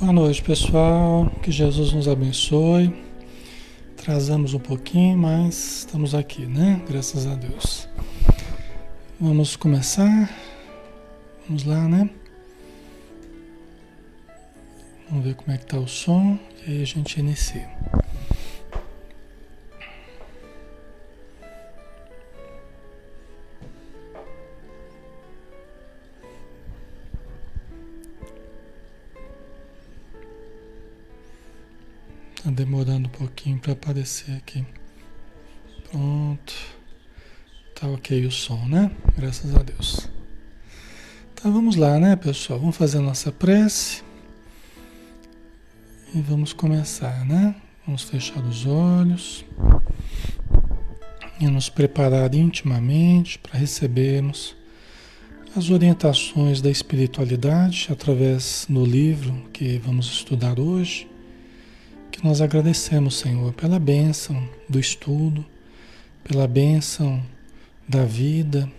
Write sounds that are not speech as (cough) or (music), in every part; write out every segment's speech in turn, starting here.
Boa noite, pessoal. Que Jesus nos abençoe. Trazamos um pouquinho, mas estamos aqui, né? Graças a Deus. Vamos começar. Vamos lá, né? Vamos ver como é que tá o som e aí a gente inicia. Para aparecer aqui. Pronto. Tá ok o som, né? Graças a Deus. Então vamos lá, né, pessoal? Vamos fazer a nossa prece. E vamos começar, né? Vamos fechar os olhos e nos preparar intimamente para recebermos as orientações da espiritualidade através do livro que vamos estudar hoje que nós agradecemos, Senhor, pela bênção do estudo, pela bênção da vida,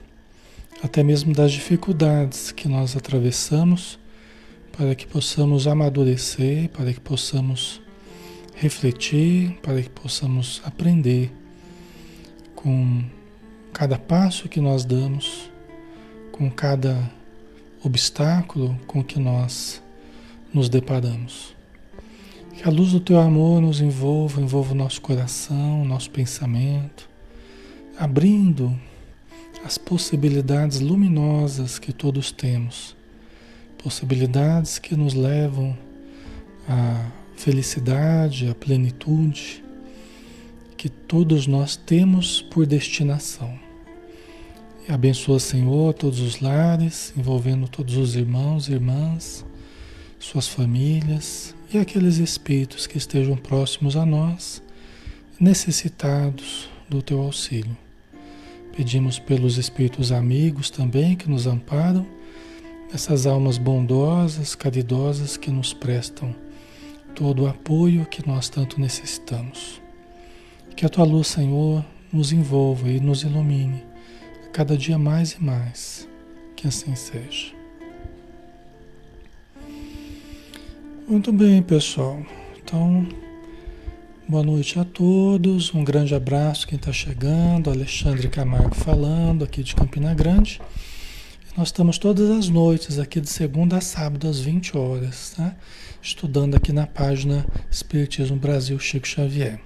até mesmo das dificuldades que nós atravessamos, para que possamos amadurecer, para que possamos refletir, para que possamos aprender com cada passo que nós damos, com cada obstáculo com que nós nos deparamos. Que a luz do teu amor nos envolva, envolva o nosso coração, o nosso pensamento, abrindo as possibilidades luminosas que todos temos, possibilidades que nos levam à felicidade, à plenitude, que todos nós temos por destinação. E abençoa, Senhor, todos os lares, envolvendo todos os irmãos e irmãs, suas famílias, e aqueles espíritos que estejam próximos a nós, necessitados do teu auxílio. Pedimos pelos espíritos amigos também que nos amparam, essas almas bondosas, caridosas que nos prestam todo o apoio que nós tanto necessitamos. Que a tua luz, Senhor, nos envolva e nos ilumine cada dia mais e mais. Que assim seja. Muito bem, pessoal. Então, boa noite a todos. Um grande abraço quem está chegando. Alexandre Camargo falando aqui de Campina Grande. Nós estamos todas as noites aqui de segunda a sábado às 20 horas, tá? Estudando aqui na página Espiritismo Brasil Chico Xavier.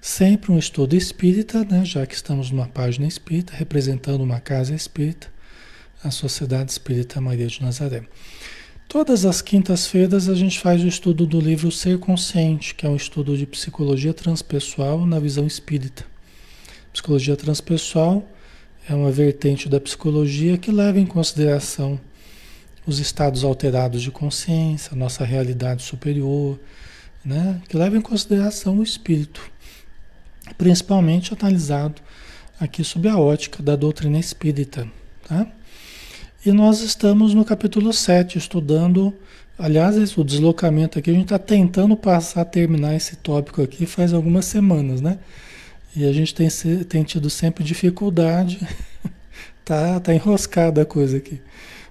Sempre um estudo espírita, né? Já que estamos numa página espírita, representando uma casa espírita, a Sociedade Espírita Maria de Nazaré. Todas as quintas-feiras a gente faz o estudo do livro Ser Consciente, que é um estudo de psicologia transpessoal na visão espírita. Psicologia transpessoal é uma vertente da psicologia que leva em consideração os estados alterados de consciência, nossa realidade superior, né? que leva em consideração o espírito, principalmente analisado aqui sob a ótica da doutrina espírita. Tá? E nós estamos no capítulo 7, estudando. Aliás, o deslocamento aqui, a gente está tentando passar, terminar esse tópico aqui faz algumas semanas, né? E a gente tem, tem tido sempre dificuldade, (laughs) tá, tá enroscada a coisa aqui.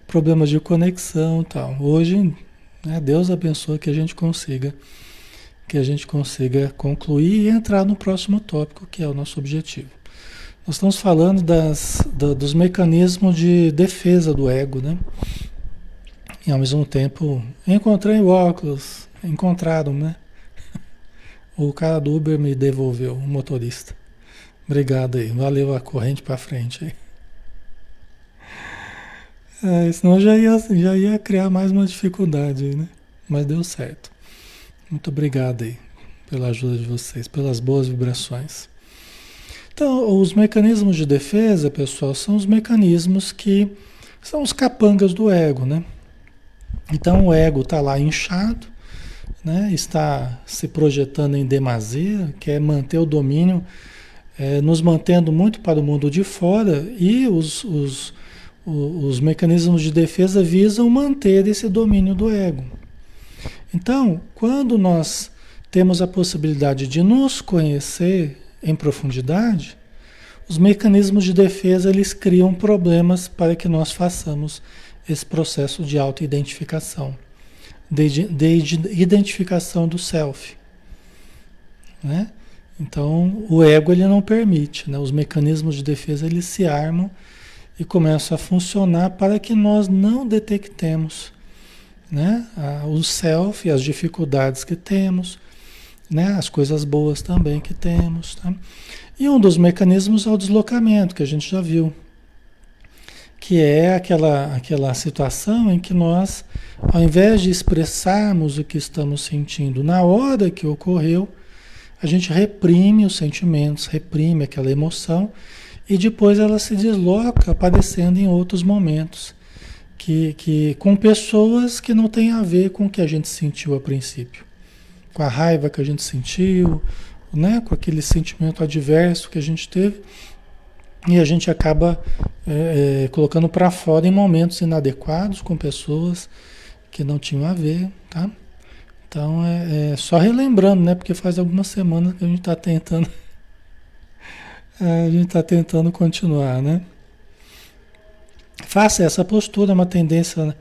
Problemas de conexão tal. Hoje, né, Deus abençoe que a gente consiga, que a gente consiga concluir e entrar no próximo tópico, que é o nosso objetivo. Nós estamos falando das, da, dos mecanismos de defesa do ego, né? E ao mesmo tempo, encontrei o óculos, encontraram, né? (laughs) O cara do Uber me devolveu, o motorista. Obrigado aí, valeu a corrente para frente aí. (laughs) É, senão já ia, já ia criar mais uma dificuldade né? Mas deu certo. Muito obrigado aí pela ajuda de vocês, pelas boas vibrações. Então, os mecanismos de defesa, pessoal, são os mecanismos que são os capangas do ego, né? Então, o ego está lá inchado, né? está se projetando em demasia, quer manter o domínio, é, nos mantendo muito para o mundo de fora, e os, os, os, os mecanismos de defesa visam manter esse domínio do ego. Então, quando nós temos a possibilidade de nos conhecer em profundidade, os mecanismos de defesa eles criam problemas para que nós façamos esse processo de autoidentificação. de, de identificação do self. Né? Então, o ego ele não permite, né? os mecanismos de defesa eles se armam e começam a funcionar para que nós não detectemos né? o self, as dificuldades que temos, né? as coisas boas também que temos. Tá? E um dos mecanismos é o deslocamento, que a gente já viu, que é aquela, aquela situação em que nós, ao invés de expressarmos o que estamos sentindo na hora que ocorreu, a gente reprime os sentimentos, reprime aquela emoção e depois ela se desloca aparecendo em outros momentos, que, que com pessoas que não têm a ver com o que a gente sentiu a princípio, com a raiva que a gente sentiu, né, com aquele sentimento adverso que a gente teve, e a gente acaba é, é, colocando para fora em momentos inadequados com pessoas que não tinham a ver, tá? Então é, é só relembrando, né? Porque faz algumas semanas que a gente está tentando é, (laughs) a gente está tentando continuar, né? Faça essa postura, uma tendência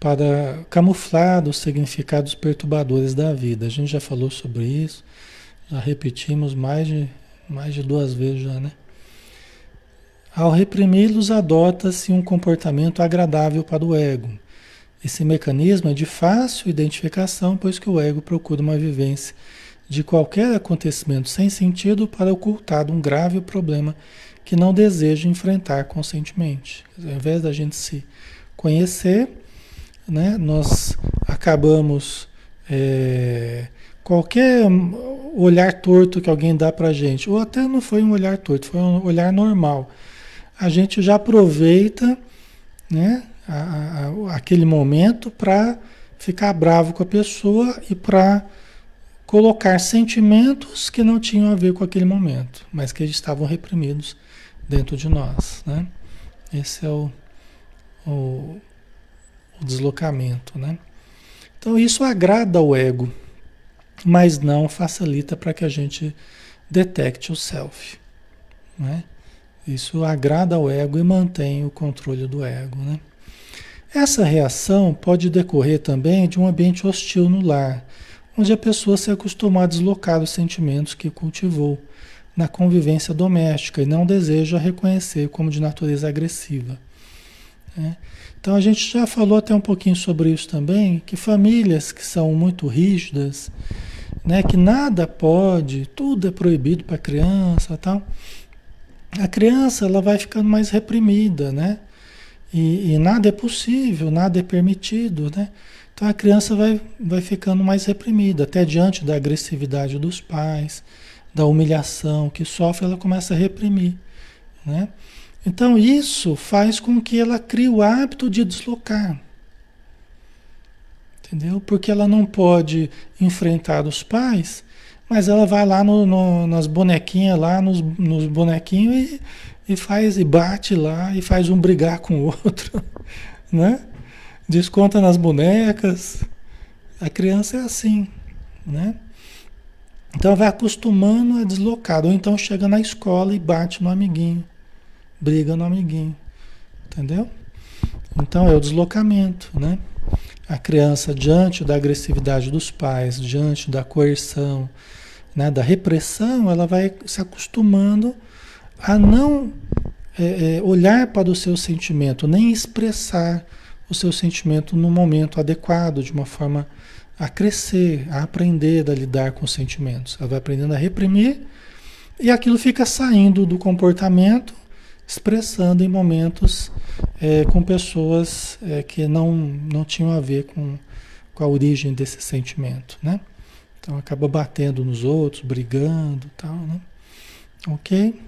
para camuflar os significados perturbadores da vida. A gente já falou sobre isso, já repetimos mais de, mais de duas vezes já, né? Ao reprimi-los, adota-se um comportamento agradável para o ego. Esse mecanismo é de fácil identificação, pois que o ego procura uma vivência de qualquer acontecimento sem sentido para ocultar um grave problema que não deseja enfrentar conscientemente. Ao invés da gente se conhecer, né, nós acabamos é, qualquer olhar torto que alguém dá para gente, ou até não foi um olhar torto, foi um olhar normal. A gente já aproveita né, a, a, aquele momento para ficar bravo com a pessoa e para colocar sentimentos que não tinham a ver com aquele momento, mas que estavam reprimidos dentro de nós. Né? Esse é o, o, o deslocamento. Né? Então isso agrada ao ego, mas não facilita para que a gente detecte o self. Né? Isso agrada ao ego e mantém o controle do ego. Né? Essa reação pode decorrer também de um ambiente hostil no lar onde a pessoa se acostumou a deslocar os sentimentos que cultivou na convivência doméstica e não deseja reconhecer como de natureza agressiva. Né? Então a gente já falou até um pouquinho sobre isso também, que famílias que são muito rígidas, né, que nada pode, tudo é proibido para a criança, tal. A criança ela vai ficando mais reprimida, né? E, e nada é possível, nada é permitido, né? Então a criança vai, vai ficando mais reprimida, até diante da agressividade dos pais, da humilhação que sofre, ela começa a reprimir. Né? Então isso faz com que ela crie o hábito de deslocar. Entendeu? Porque ela não pode enfrentar os pais, mas ela vai lá no, no, nas bonequinhas, lá nos, nos bonequinhos e, e faz, e bate lá, e faz um brigar com o outro. (laughs) Né? desconta nas bonecas. A criança é assim, né? Então vai acostumando a deslocar. Ou então chega na escola e bate no amiguinho. Briga no amiguinho. Entendeu? Então é o deslocamento, né? A criança, diante da agressividade dos pais, diante da coerção, né, da repressão, ela vai se acostumando a não é, é, olhar para o seu sentimento, nem expressar o seu sentimento no momento adequado, de uma forma a crescer, a aprender a lidar com os sentimentos. Ela vai aprendendo a reprimir e aquilo fica saindo do comportamento, expressando em momentos é, com pessoas é, que não, não tinham a ver com, com a origem desse sentimento, né? Então acaba batendo nos outros, brigando tal, né? Ok?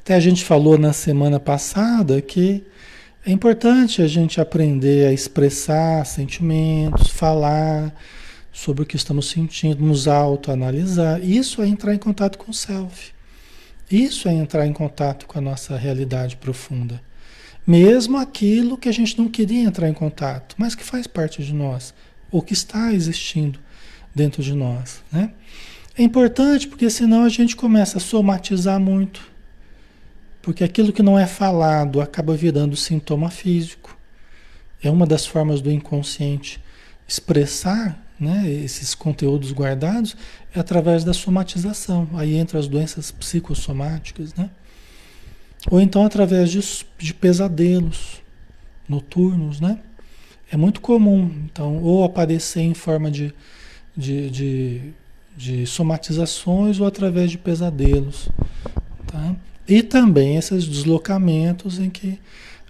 Até a gente falou na semana passada que é importante a gente aprender a expressar sentimentos, falar sobre o que estamos sentindo, nos autoanalisar. Isso é entrar em contato com o self. Isso é entrar em contato com a nossa realidade profunda. Mesmo aquilo que a gente não queria entrar em contato, mas que faz parte de nós, ou que está existindo dentro de nós. Né? É importante porque senão a gente começa a somatizar muito porque aquilo que não é falado acaba virando sintoma físico. É uma das formas do inconsciente expressar né, esses conteúdos guardados é através da somatização. Aí entra as doenças psicossomáticas, né? Ou então através de, de pesadelos noturnos, né? É muito comum, então, ou aparecer em forma de, de, de, de somatizações ou através de pesadelos, tá? E também esses deslocamentos em que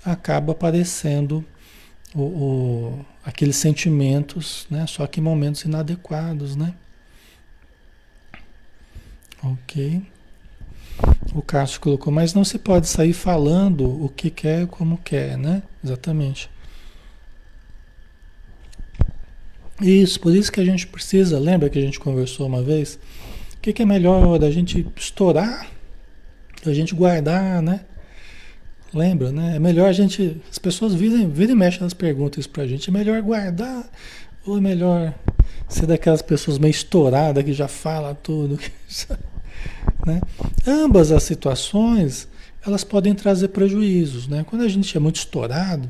acaba aparecendo o, o, aqueles sentimentos, né? Só que em momentos inadequados, né? Ok. O Cássio colocou, mas não se pode sair falando o que quer como quer, né? Exatamente. Isso, por isso que a gente precisa, lembra que a gente conversou uma vez? O que, que é melhor da gente estourar, da gente guardar, né? Lembra, né? É melhor a gente. As pessoas virem, virem e mexem nas perguntas pra gente. É melhor guardar ou é melhor ser daquelas pessoas meio estouradas que já fala tudo? (laughs) né? Ambas as situações elas podem trazer prejuízos. Né? Quando a gente é muito estourado,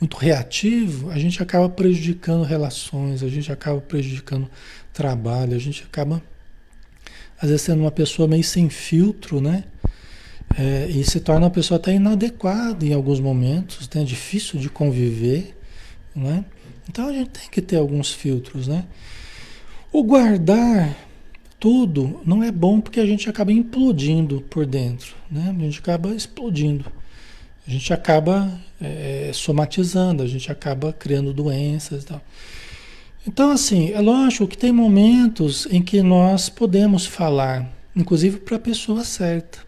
muito reativo, a gente acaba prejudicando relações, a gente acaba prejudicando trabalho, a gente acaba, às vezes, sendo uma pessoa meio sem filtro, né? É, e se torna uma pessoa até inadequada em alguns momentos, né? difícil de conviver, né? Então a gente tem que ter alguns filtros, né? O guardar tudo não é bom porque a gente acaba implodindo por dentro, né? A gente acaba explodindo. A gente acaba é, somatizando, a gente acaba criando doenças e tal. Então, assim, é lógico que tem momentos em que nós podemos falar, inclusive para a pessoa certa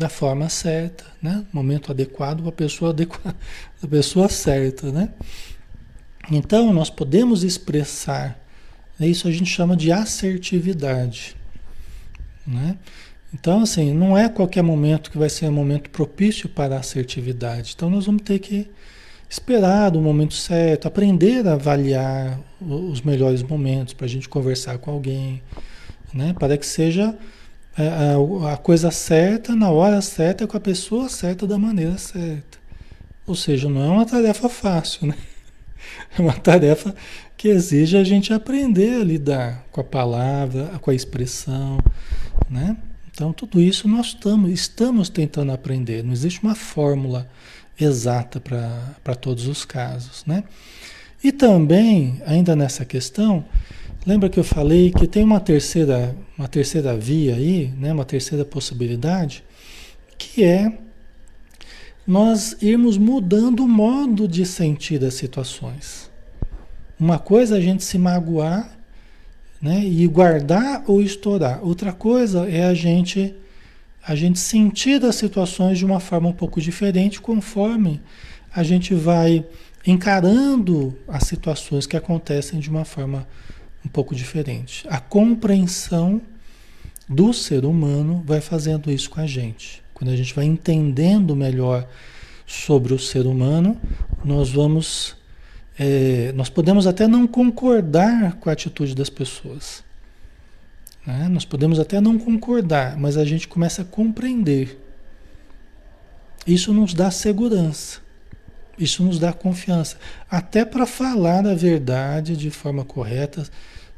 da forma certa, né? Momento adequado a pessoa adequada, (laughs) a pessoa certa, né? Então nós podemos expressar, né? isso a gente chama de assertividade, né? Então assim, não é qualquer momento que vai ser um momento propício para a assertividade. Então nós vamos ter que esperar o momento certo, aprender a avaliar os melhores momentos para a gente conversar com alguém, né? Para que seja a, é, é, a coisa certa, na hora certa, com a pessoa certa, da maneira certa. Ou seja, não é uma tarefa fácil, né? (laughs) É uma tarefa que exige a gente aprender a lidar com a palavra, com a expressão, né? Então, tudo isso nós estamos, estamos tentando aprender. Não existe uma fórmula exata para todos os casos, né? E também, ainda nessa questão, Lembra que eu falei que tem uma terceira, uma terceira via aí, né? uma terceira possibilidade, que é nós irmos mudando o modo de sentir as situações. Uma coisa é a gente se magoar né? e guardar ou estourar. Outra coisa é a gente a gente sentir as situações de uma forma um pouco diferente conforme a gente vai encarando as situações que acontecem de uma forma um pouco diferente. A compreensão do ser humano vai fazendo isso com a gente. Quando a gente vai entendendo melhor sobre o ser humano, nós vamos. É, nós podemos até não concordar com a atitude das pessoas. Né? Nós podemos até não concordar, mas a gente começa a compreender. Isso nos dá segurança. Isso nos dá confiança, até para falar a verdade de forma correta,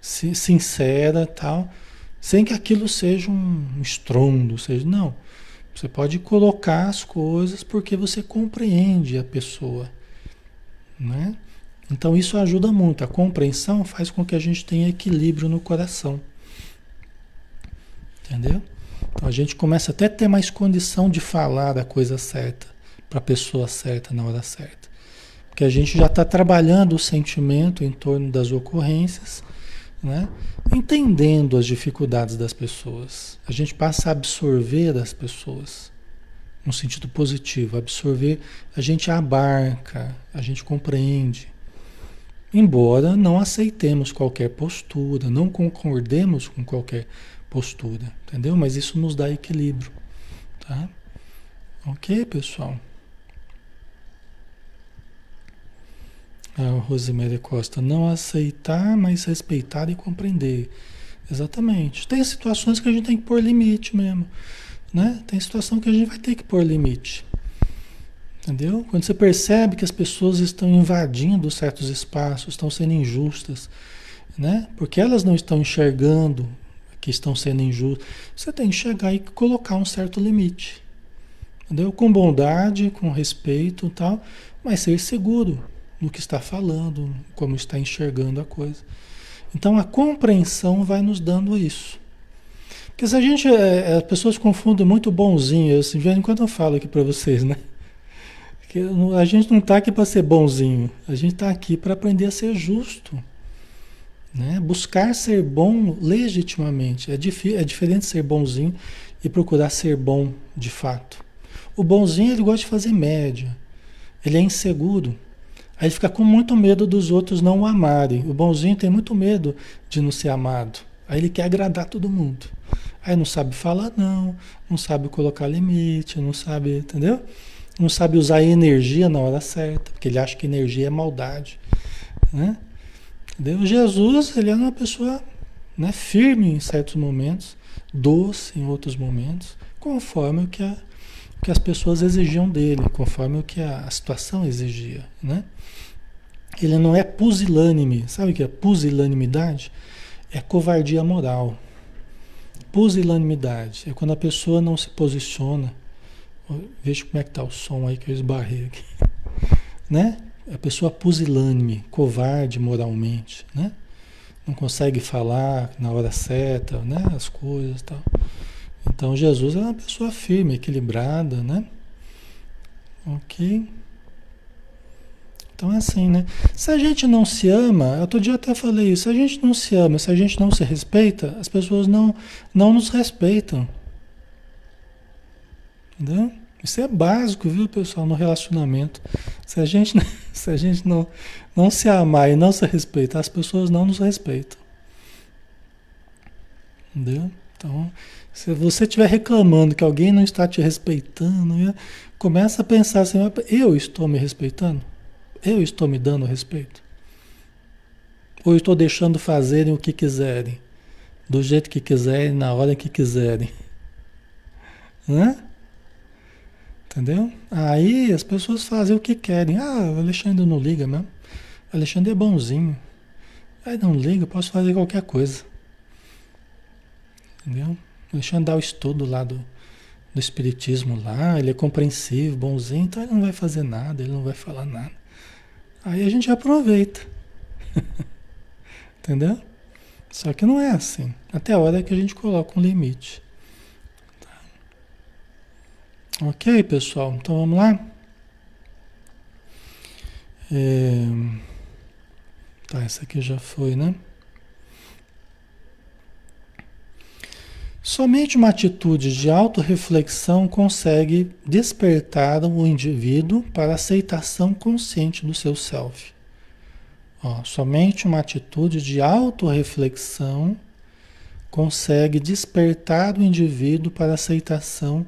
sincera, tal, sem que aquilo seja um estrondo, seja não. Você pode colocar as coisas porque você compreende a pessoa, né? Então isso ajuda muito. A compreensão faz com que a gente tenha equilíbrio no coração. Entendeu? Então a gente começa até a ter mais condição de falar a coisa certa para a pessoa certa na hora certa. Porque a gente já está trabalhando o sentimento em torno das ocorrências, né? entendendo as dificuldades das pessoas. A gente passa a absorver as pessoas, no sentido positivo. Absorver, a gente abarca, a gente compreende. Embora não aceitemos qualquer postura, não concordemos com qualquer postura, entendeu? Mas isso nos dá equilíbrio, tá? Ok, pessoal? A Costa, não aceitar, mas respeitar e compreender. Exatamente. Tem situações que a gente tem que pôr limite mesmo. Né? Tem situação que a gente vai ter que pôr limite. Entendeu? Quando você percebe que as pessoas estão invadindo certos espaços, estão sendo injustas, né? Porque elas não estão enxergando que estão sendo injustas, você tem que chegar e colocar um certo limite. Entendeu? Com bondade, com respeito e tal, mas ser seguro no que está falando, como está enxergando a coisa. Então a compreensão vai nos dando isso. Porque se a gente. É, as pessoas confundem muito bonzinho. Eu, assim, de vez em quando eu falo aqui para vocês, né? Que a gente não está aqui para ser bonzinho. A gente está aqui para aprender a ser justo. Né? Buscar ser bom legitimamente. É, é diferente ser bonzinho e procurar ser bom de fato. O bonzinho ele gosta de fazer média. Ele é inseguro. Aí fica com muito medo dos outros não o amarem. O bonzinho tem muito medo de não ser amado. Aí ele quer agradar todo mundo. Aí não sabe falar não, não sabe colocar limite, não sabe, entendeu? Não sabe usar a energia na hora certa, porque ele acha que energia é maldade, né? Entendeu? Jesus, ele é uma pessoa né, firme em certos momentos, doce em outros momentos, conforme o que, a, o que as pessoas exigiam dele, conforme o que a, a situação exigia, né? Ele não é pusilânime, sabe o que é pusilanimidade? É covardia moral. Pusilanimidade é quando a pessoa não se posiciona. Veja como é que está o som aí que eu esbarrei aqui. (laughs) Né? A pessoa pusilânime, covarde moralmente, né? Não consegue falar na hora certa, né? As coisas e tal. Então Jesus é uma pessoa firme, equilibrada, né? Ok? Então é assim, né? Se a gente não se ama, outro dia até falei isso, se a gente não se ama, se a gente não se respeita, as pessoas não, não nos respeitam. Entendeu? Isso é básico, viu, pessoal, no relacionamento. Se a gente, (laughs) se a gente não, não se amar e não se respeitar, as pessoas não nos respeitam. Entendeu? Então, se você estiver reclamando que alguém não está te respeitando, começa a pensar assim, eu estou me respeitando? Eu estou me dando respeito? Ou estou deixando fazerem o que quiserem? Do jeito que quiserem, na hora que quiserem? Né? Entendeu? Aí as pessoas fazem o que querem. Ah, o Alexandre não liga mesmo. O Alexandre é bonzinho. Aí não liga, posso fazer qualquer coisa. Entendeu? O Alexandre dá o estudo lá do, do Espiritismo lá, ele é compreensivo, bonzinho, então ele não vai fazer nada, ele não vai falar nada. Aí a gente aproveita. (laughs) Entendeu? Só que não é assim. Até a hora que a gente coloca um limite. Tá. Ok, pessoal? Então vamos lá? É... Tá, essa aqui já foi, né? Somente uma atitude de autorreflexão consegue despertar o indivíduo para a aceitação consciente do seu self. Ó, somente uma atitude de autorreflexão consegue despertar o indivíduo para a aceitação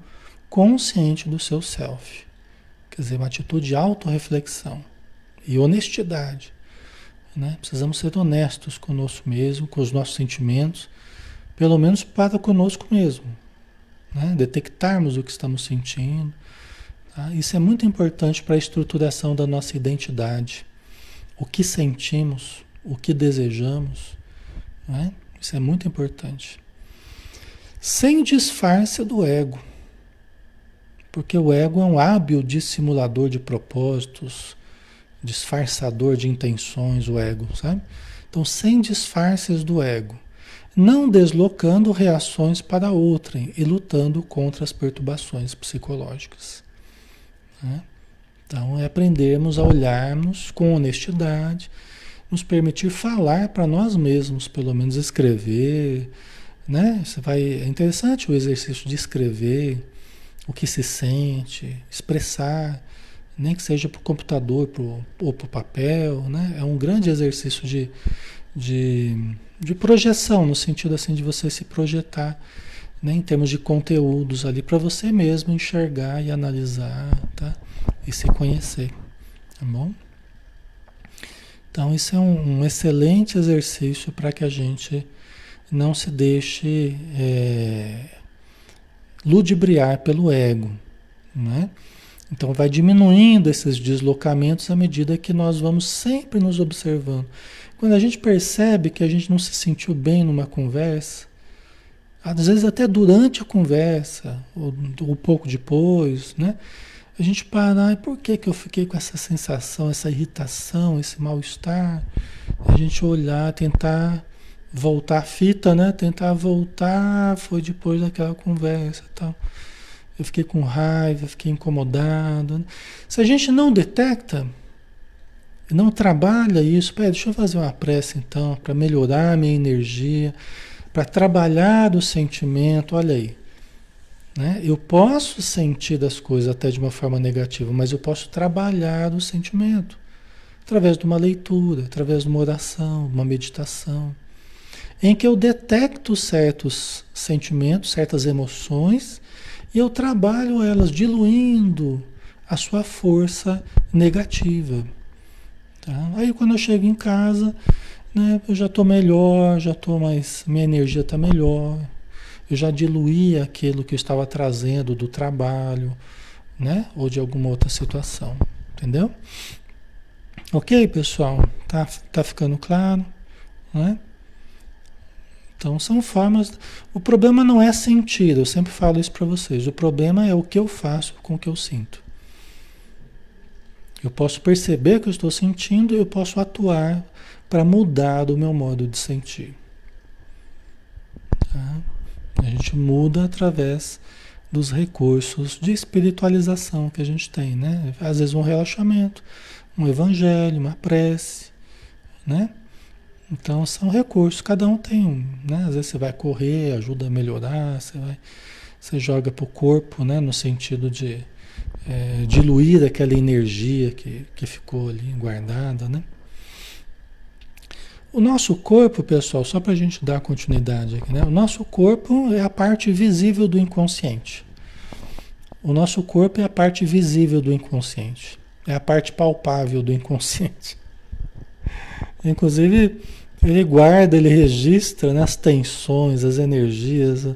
consciente do seu self. Quer dizer, uma atitude de autorreflexão e honestidade. Né? Precisamos ser honestos conosco mesmo, com os nossos sentimentos pelo menos para conosco mesmo. Né? Detectarmos o que estamos sentindo. Tá? Isso é muito importante para a estruturação da nossa identidade. O que sentimos, o que desejamos. Né? Isso é muito importante. Sem disfarce do ego. Porque o ego é um hábil dissimulador de propósitos, disfarçador de intenções, o ego, sabe? Então, sem disfarces do ego não deslocando reações para outrem e lutando contra as perturbações psicológicas. Né? Então, é aprendermos a olharmos com honestidade, nos permitir falar para nós mesmos, pelo menos escrever. Né? Você vai, é interessante o exercício de escrever o que se sente, expressar, nem que seja para o computador pro, ou para o papel. Né? É um grande exercício de, de de projeção, no sentido assim de você se projetar né, em termos de conteúdos ali para você mesmo enxergar e analisar, tá? E se conhecer, tá bom? Então isso é um, um excelente exercício para que a gente não se deixe é, ludibriar pelo ego, né? Então vai diminuindo esses deslocamentos à medida que nós vamos sempre nos observando. Quando a gente percebe que a gente não se sentiu bem numa conversa, às vezes até durante a conversa, ou um pouco depois, né? A gente parar, e por que, que eu fiquei com essa sensação, essa irritação, esse mal-estar? A gente olhar, tentar voltar a fita, né? Tentar voltar, foi depois daquela conversa tal. Eu fiquei com raiva, fiquei incomodado. Se a gente não detecta, não trabalha isso, pera, deixa eu fazer uma prece então, para melhorar a minha energia, para trabalhar o sentimento, olha aí. Né? Eu posso sentir das coisas até de uma forma negativa, mas eu posso trabalhar o sentimento através de uma leitura, através de uma oração, uma meditação, em que eu detecto certos sentimentos, certas emoções, e eu trabalho elas diluindo a sua força negativa. Tá? Aí quando eu chego em casa, né, eu já estou melhor, já estou mais. minha energia está melhor, eu já diluí aquilo que eu estava trazendo do trabalho, né? Ou de alguma outra situação. Entendeu? Ok, pessoal? Tá, tá ficando claro? Né? Então são formas. O problema não é sentir, eu sempre falo isso para vocês. O problema é o que eu faço com o que eu sinto. Eu posso perceber que eu estou sentindo e eu posso atuar para mudar o meu modo de sentir. Tá? A gente muda através dos recursos de espiritualização que a gente tem, né? Às vezes um relaxamento, um evangelho, uma prece, né? Então são recursos, cada um tem um, né? Às vezes você vai correr, ajuda a melhorar, você vai, você joga para o corpo, né? No sentido de é, diluir aquela energia que, que ficou ali guardada, né? O nosso corpo, pessoal, só para a gente dar continuidade aqui, né? O nosso corpo é a parte visível do inconsciente. O nosso corpo é a parte visível do inconsciente. É a parte palpável do inconsciente. (laughs) Inclusive, ele guarda, ele registra né, as tensões, as energias,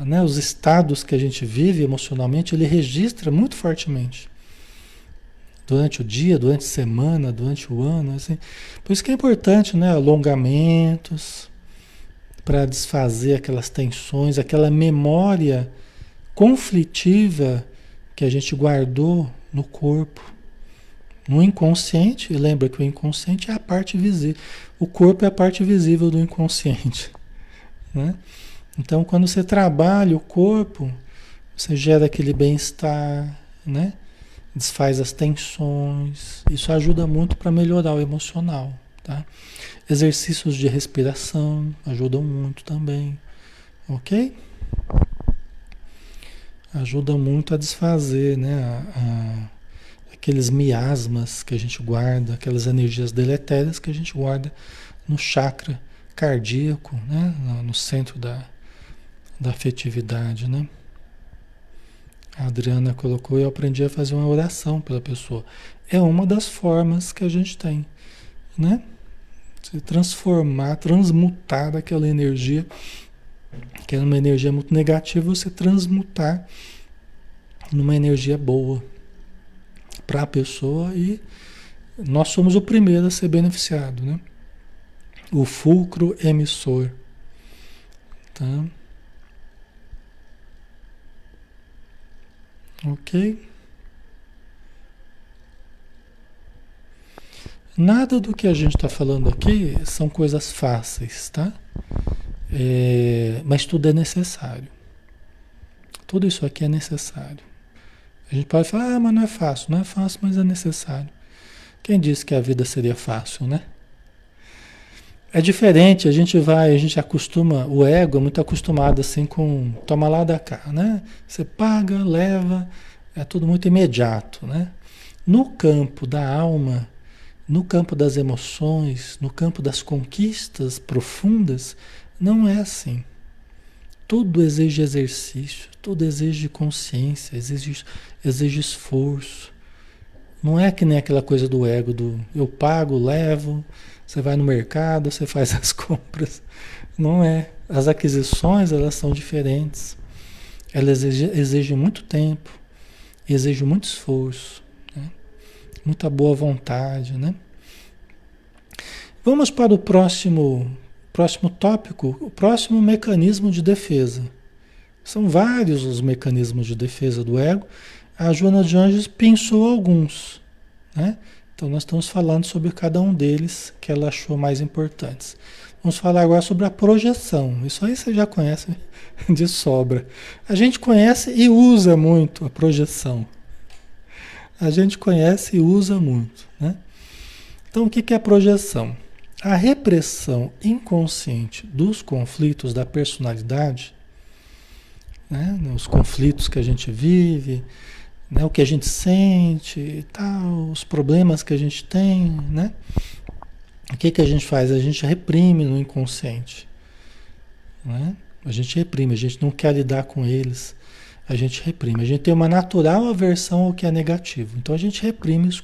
né, os estados que a gente vive emocionalmente, ele registra muito fortemente durante o dia, durante a semana, durante o ano. Assim. Por isso que é importante, né? Alongamentos para desfazer aquelas tensões, aquela memória conflitiva que a gente guardou no corpo. No inconsciente, lembra que o inconsciente é a parte visível. O corpo é a parte visível do inconsciente. (laughs) Né? Então, quando você trabalha o corpo, você gera aquele bem-estar, né? desfaz as tensões. Isso ajuda muito para melhorar o emocional, tá? Exercícios de respiração ajudam muito também, ok? Ajuda muito a desfazer, né? A, a, aqueles miasmas que a gente guarda, aquelas energias deletérias que a gente guarda no chakra cardíaco, né? No, no centro da, da afetividade, né? A Adriana colocou eu aprendi a fazer uma oração pela pessoa. É uma das formas que a gente tem, né? Se transformar, transmutar aquela energia, que é uma energia muito negativa, você transmutar numa energia boa para a pessoa e nós somos o primeiro a ser beneficiado, né? O fulcro emissor. Tá? Ok? Nada do que a gente está falando aqui são coisas fáceis, tá? É, mas tudo é necessário. Tudo isso aqui é necessário. A gente pode falar, ah, mas não é fácil. Não é fácil, mas é necessário. Quem disse que a vida seria fácil, né? É diferente, a gente vai, a gente acostuma, o ego é muito acostumado assim com toma lá da cá, né? Você paga, leva, é tudo muito imediato, né? No campo da alma, no campo das emoções, no campo das conquistas profundas, não é assim. Tudo exige exercício, tudo exige consciência, exige, exige esforço. Não é que nem aquela coisa do ego do eu pago, levo, você vai no mercado, você faz (laughs) as compras. Não é. As aquisições, elas são diferentes. Elas exigem, exigem muito tempo. exige muito esforço, né? muita boa vontade, né? Vamos para o próximo, próximo tópico, o próximo mecanismo de defesa. São vários os mecanismos de defesa do ego. A Joana de Anjos pensou alguns, né? Então nós estamos falando sobre cada um deles que ela achou mais importantes. Vamos falar agora sobre a projeção. Isso aí você já conhece (laughs) de sobra. A gente conhece e usa muito a projeção. A gente conhece e usa muito. Né? Então, o que é a projeção? A repressão inconsciente dos conflitos da personalidade, né? os conflitos que a gente vive, né? o que a gente sente, tal, os problemas que a gente tem, né? O que, que a gente faz? A gente reprime no inconsciente. Né? A gente reprime, a gente não quer lidar com eles. A gente reprime. A gente tem uma natural aversão ao que é negativo. Então a gente reprime os,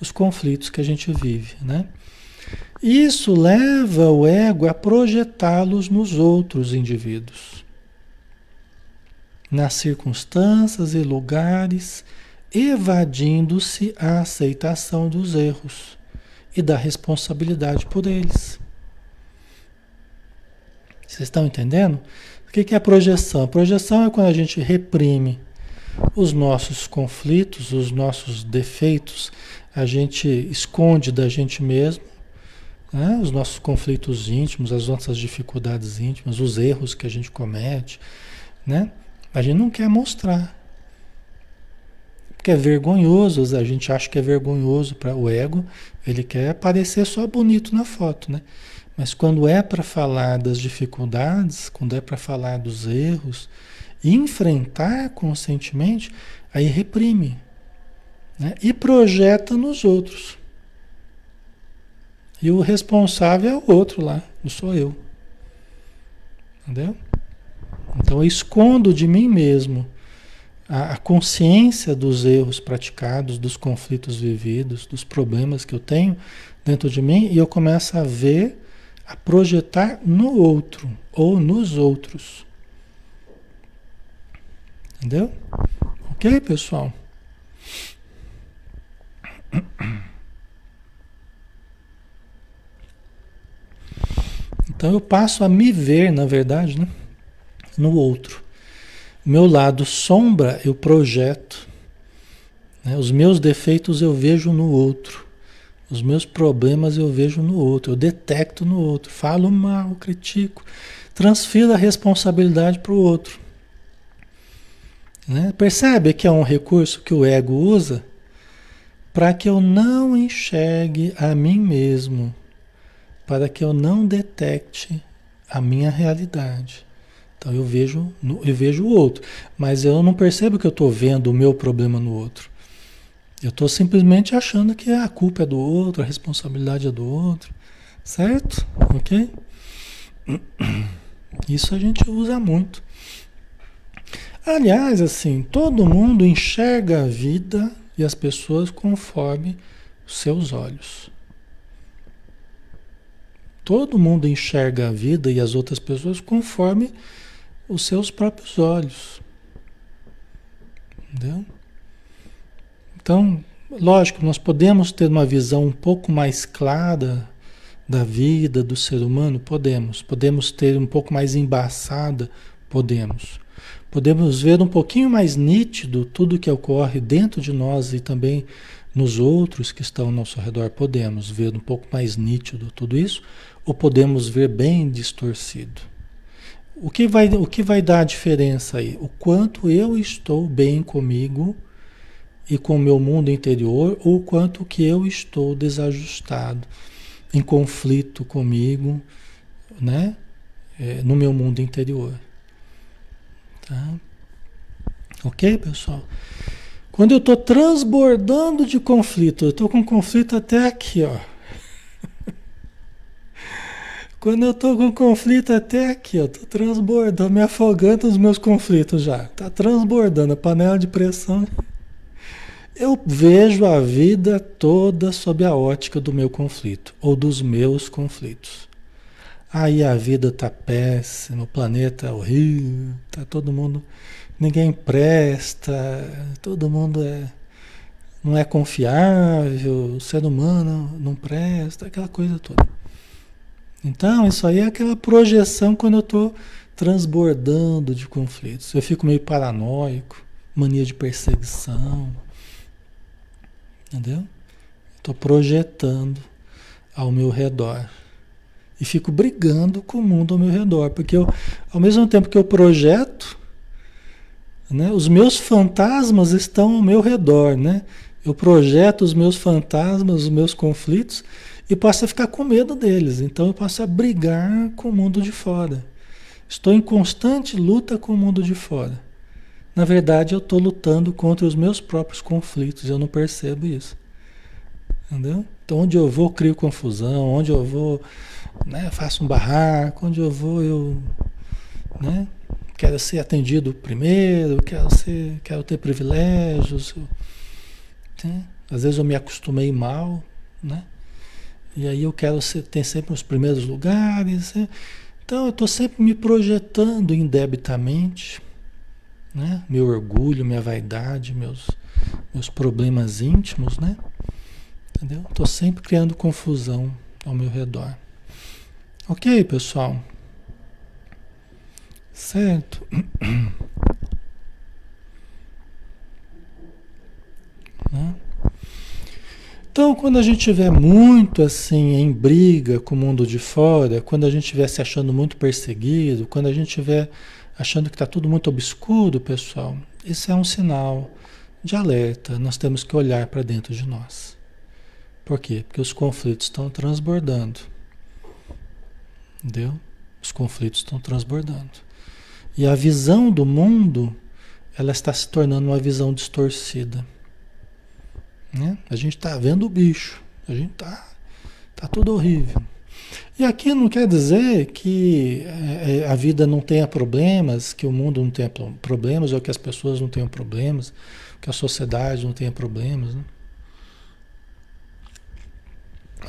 os conflitos que a gente vive. Né? Isso leva o ego a projetá-los nos outros indivíduos, nas circunstâncias e lugares, evadindo-se a aceitação dos erros e da responsabilidade por eles. Vocês estão entendendo? O que é a projeção? A projeção é quando a gente reprime os nossos conflitos, os nossos defeitos, a gente esconde da gente mesmo, né? os nossos conflitos íntimos, as nossas dificuldades íntimas, os erros que a gente comete, né? A gente não quer mostrar. Porque é vergonhoso, a gente acha que é vergonhoso para o ego, ele quer aparecer só bonito na foto, né? Mas quando é para falar das dificuldades, quando é para falar dos erros, enfrentar conscientemente, aí reprime né? e projeta nos outros. E o responsável é o outro lá, não sou eu. Entendeu? Então eu escondo de mim mesmo a, a consciência dos erros praticados, dos conflitos vividos, dos problemas que eu tenho dentro de mim e eu começo a ver, a projetar no outro ou nos outros. Entendeu? Ok, pessoal? Então eu passo a me ver, na verdade, né, no outro meu lado sombra eu projeto. Né? Os meus defeitos eu vejo no outro. Os meus problemas eu vejo no outro. Eu detecto no outro. Falo mal, critico. Transfiro a responsabilidade para o outro. Né? Percebe que é um recurso que o ego usa para que eu não enxergue a mim mesmo, para que eu não detecte a minha realidade. Então eu vejo, eu vejo o outro, mas eu não percebo que eu estou vendo o meu problema no outro. Eu estou simplesmente achando que a culpa é do outro, a responsabilidade é do outro, certo? Ok? (clears throat) Isso a gente usa muito. Aliás, assim, todo mundo enxerga a vida e as pessoas conforme os seus olhos. Todo mundo enxerga a vida e as outras pessoas conforme os seus próprios olhos. Entendeu? Então, lógico, nós podemos ter uma visão um pouco mais clara da vida do ser humano, podemos. Podemos ter um pouco mais embaçada, podemos. Podemos ver um pouquinho mais nítido tudo que ocorre dentro de nós e também nos outros que estão ao nosso redor, podemos ver um pouco mais nítido tudo isso, ou podemos ver bem distorcido. O que vai, o que vai dar a diferença aí? O quanto eu estou bem comigo e com o meu mundo interior, ou o quanto que eu estou desajustado, em conflito comigo, né? É, no meu mundo interior. Tá? Ok, pessoal? Quando eu estou transbordando de conflito, eu estou com conflito até aqui, ó. Quando eu tô com conflito até aqui, eu tô transbordando, me afogando nos meus conflitos já. Tá transbordando a panela de pressão. Eu vejo a vida toda sob a ótica do meu conflito ou dos meus conflitos. Aí a vida tá péssima, o planeta é horrível, tá todo mundo ninguém presta, todo mundo é, não é confiável, o ser humano não presta, aquela coisa toda. Então, isso aí é aquela projeção quando eu estou transbordando de conflitos. Eu fico meio paranoico, mania de perseguição. Entendeu? Estou projetando ao meu redor. E fico brigando com o mundo ao meu redor. Porque eu, ao mesmo tempo que eu projeto, né, os meus fantasmas estão ao meu redor. Né? Eu projeto os meus fantasmas, os meus conflitos, e posso ficar com medo deles. Então eu posso brigar com o mundo de fora. Estou em constante luta com o mundo de fora. Na verdade, eu estou lutando contra os meus próprios conflitos, eu não percebo isso. Entendeu? Então, onde eu vou, crio confusão, onde eu vou, né, faço um barraco, onde eu vou, eu né, quero ser atendido primeiro, quero, ser, quero ter privilégios. Né? Às vezes eu me acostumei mal, né? E aí eu quero ser, ter sempre os primeiros lugares. Né? Então eu estou sempre me projetando indebitamente, né? Meu orgulho, minha vaidade, meus, meus problemas íntimos, né? Entendeu? Estou sempre criando confusão ao meu redor. Ok, pessoal? Certo? (clears throat) Né? Então, quando a gente estiver muito assim em briga com o mundo de fora, quando a gente estiver se achando muito perseguido, quando a gente estiver achando que está tudo muito obscuro, pessoal, isso é um sinal de alerta. Nós temos que olhar para dentro de nós. Por quê? Porque os conflitos estão transbordando. Entendeu? Os conflitos estão transbordando. E a visão do mundo, ela está se tornando uma visão distorcida. Né? A gente está vendo o bicho, a gente está tá tudo horrível. E aqui não quer dizer que é, é, a vida não tenha problemas, que o mundo não tenha problemas, ou que as pessoas não tenham problemas, que a sociedade não tenha problemas. Né?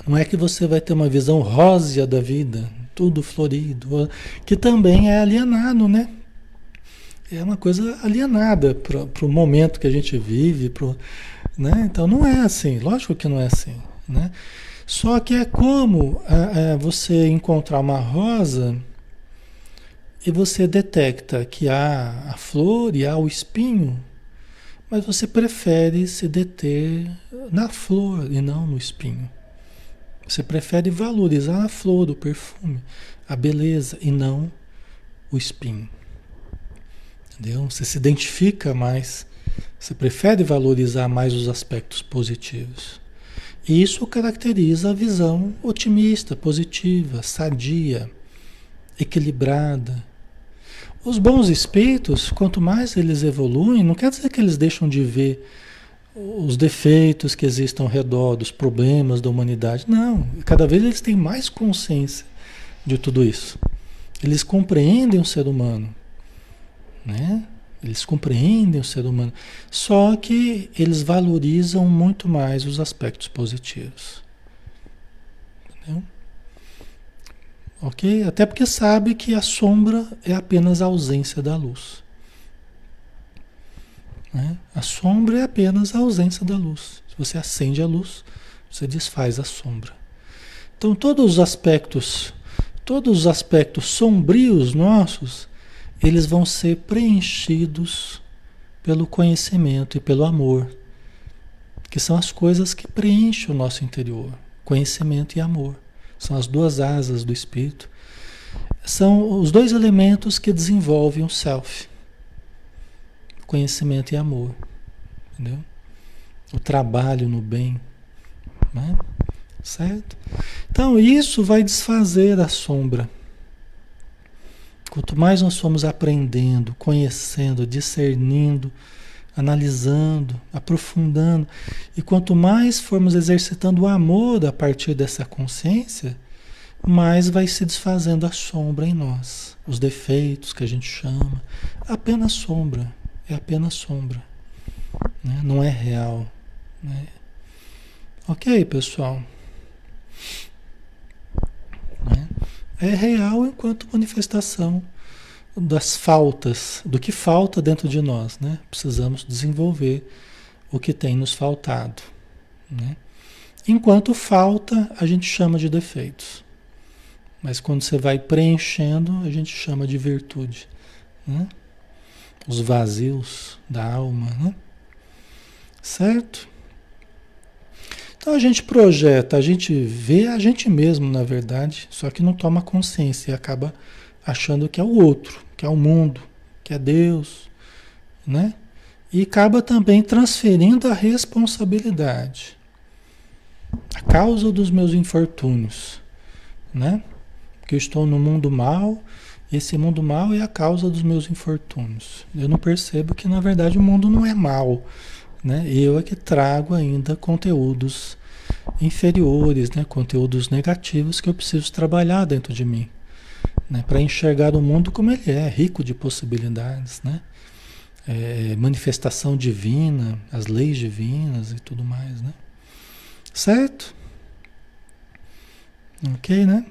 Não é que você vai ter uma visão rósea da vida, tudo florido, que também é alienado, né? É uma coisa alienada para o momento que a gente vive, pro, né? Então não é assim, lógico que não é assim. Né? Só que é como é, é, você encontrar uma rosa e você detecta que há a flor e há o espinho, mas você prefere se deter na flor e não no espinho. Você prefere valorizar a flor, o perfume, a beleza e não o espinho. Entendeu? Você se identifica mais você prefere valorizar mais os aspectos positivos. E isso caracteriza a visão otimista, positiva, sadia, equilibrada. Os bons espíritos, quanto mais eles evoluem, não quer dizer que eles deixam de ver os defeitos que existem ao redor, dos problemas da humanidade. Não, cada vez eles têm mais consciência de tudo isso. Eles compreendem o ser humano, né? Eles compreendem o ser humano, só que eles valorizam muito mais os aspectos positivos. Entendeu? Ok? Até porque sabe que a sombra é apenas a ausência da luz. Né? A sombra é apenas a ausência da luz. Se você acende a luz, você desfaz a sombra. Então todos os aspectos, todos os aspectos sombrios nossos, eles vão ser preenchidos pelo conhecimento e pelo amor, que são as coisas que preenchem o nosso interior. Conhecimento e amor são as duas asas do espírito. São os dois elementos que desenvolvem o self. Conhecimento e amor. Entendeu? O trabalho no bem. Né? Certo? Então, isso vai desfazer a sombra Quanto mais nós formos aprendendo, conhecendo, discernindo, analisando, aprofundando, e quanto mais formos exercitando o amor a partir dessa consciência, mais vai se desfazendo a sombra em nós, os defeitos que a gente chama, apenas sombra, é apenas sombra, né? não é real. Né? Ok, pessoal? É real enquanto manifestação das faltas, do que falta dentro de nós, né? Precisamos desenvolver o que tem nos faltado, né? Enquanto falta, a gente chama de defeitos. Mas quando você vai preenchendo, a gente chama de virtude. Né? Os vazios da alma, né? Certo? Então a gente projeta, a gente vê a gente mesmo, na verdade, só que não toma consciência e acaba achando que é o outro, que é o mundo, que é Deus, né? E acaba também transferindo a responsabilidade, a causa dos meus infortúnios, né? Porque eu estou no mundo mal, esse mundo mal é a causa dos meus infortúnios. Eu não percebo que na verdade o mundo não é mal, né? Eu é que trago ainda conteúdos inferiores, né? Conteúdos negativos que eu preciso trabalhar dentro de mim né, para enxergar o mundo como ele é, rico de possibilidades, né? É, manifestação divina, as leis divinas e tudo mais, né? Certo? Ok, né?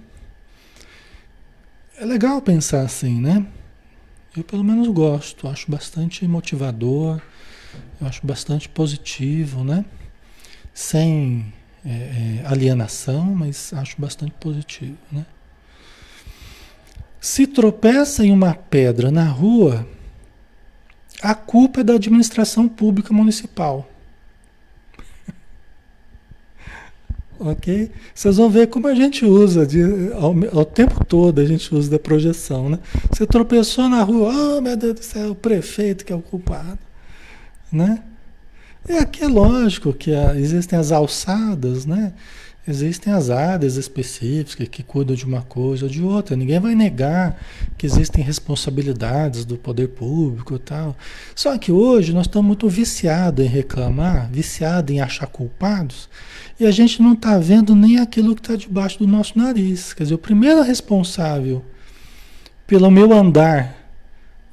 É legal pensar assim, né? Eu pelo menos gosto, acho bastante motivador, eu acho bastante positivo, né? Sem é, é, alienação, mas acho bastante positivo, né? Se tropeça em uma pedra na rua, a culpa é da administração pública municipal. (laughs) ok? Vocês vão ver como a gente usa, de, ao, ao, tempo todo a gente usa da projeção, né? Você tropeçou na rua, oh meu Deus do céu, o prefeito que é o culpado, né? E aqui é lógico que existem as alçadas, né? Existem as áreas específicas que cuidam de uma coisa ou de outra. Ninguém vai negar que existem responsabilidades do poder público e tal. Só que hoje nós estamos muito viciados em reclamar, viciados em achar culpados, e a gente não está vendo nem aquilo que está debaixo do nosso nariz. Quer dizer, o primeiro responsável pelo meu andar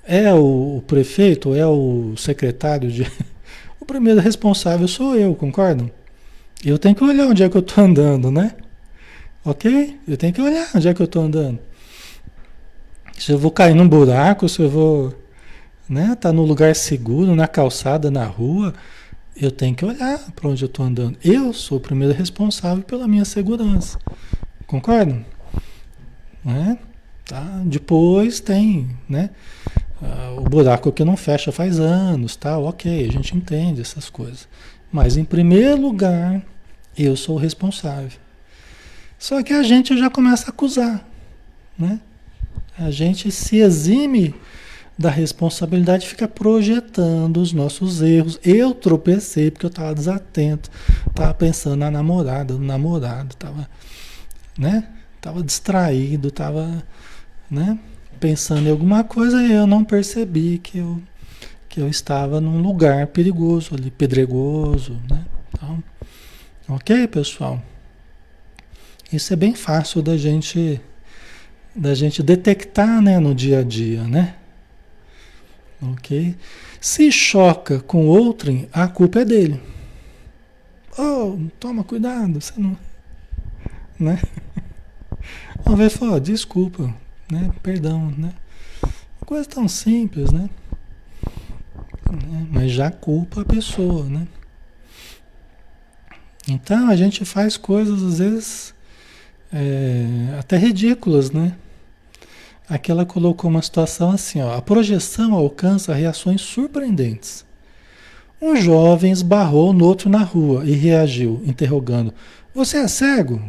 é o, prefeito, é o secretário de. (laughs) o primeiro responsável sou eu, concordam? Eu tenho que olhar onde é que eu estou andando, né? Ok? Eu tenho que olhar onde é que eu estou andando. Se eu vou cair num buraco, se eu vou né, tá no lugar seguro, na calçada, na rua, eu tenho que olhar para onde eu estou andando. Eu sou o primeiro responsável pela minha segurança. Concordam? Né? Tá? Depois tem, né? Uh, o buraco que não fecha faz anos, tá? Ok, a gente entende essas coisas. Mas em primeiro lugar, eu sou o responsável. Só que a gente já começa a acusar, né? A gente se exime da responsabilidade, fica projetando os nossos erros. Eu tropecei porque eu estava desatento, estava pensando na namorada, no namorado, estava, né? Tava distraído, estava, né? Pensando em alguma coisa e eu não percebi que eu que eu estava num lugar perigoso ali, pedregoso, né? Então, Ok, pessoal? Isso é bem fácil da gente da gente detectar, né, no dia a dia, né? Ok? Se choca com outrem, a culpa é dele. Oh, toma cuidado, você não, né? Uma vez falou, desculpa, né? Perdão, né? Coisa tão simples, né? Mas já culpa a pessoa, né? Então a gente faz coisas às vezes é, até ridículas, né? Aqui ela colocou uma situação assim, ó, a projeção alcança reações surpreendentes. Um jovem esbarrou no outro na rua e reagiu, interrogando: Você é cego?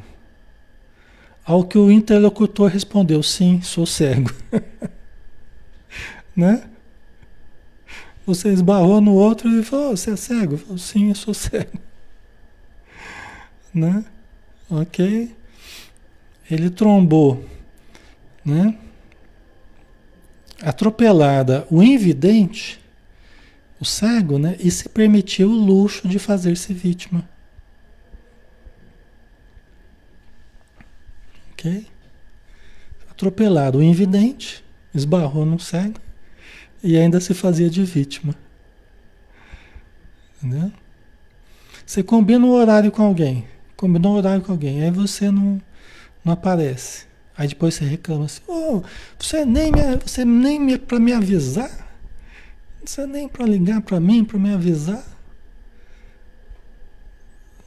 Ao que o interlocutor respondeu: Sim, sou cego. (laughs) né? Você esbarrou no outro e falou: Você é cego? Falou, Sim, eu sou (laughs) cego né? Ok? Ele trombou, né? Atropelada o invidente, o cego, né? E se permitiu o luxo de fazer-se vítima. Ok? Atropelado o invidente, esbarrou no cego e ainda se fazia de vítima. Entendeu? Você combina o horário com alguém. Combinou horário com alguém, aí você não, não aparece. Aí depois você reclama assim, oh, você nem me, você nem me para me avisar, você nem para ligar para mim para me avisar,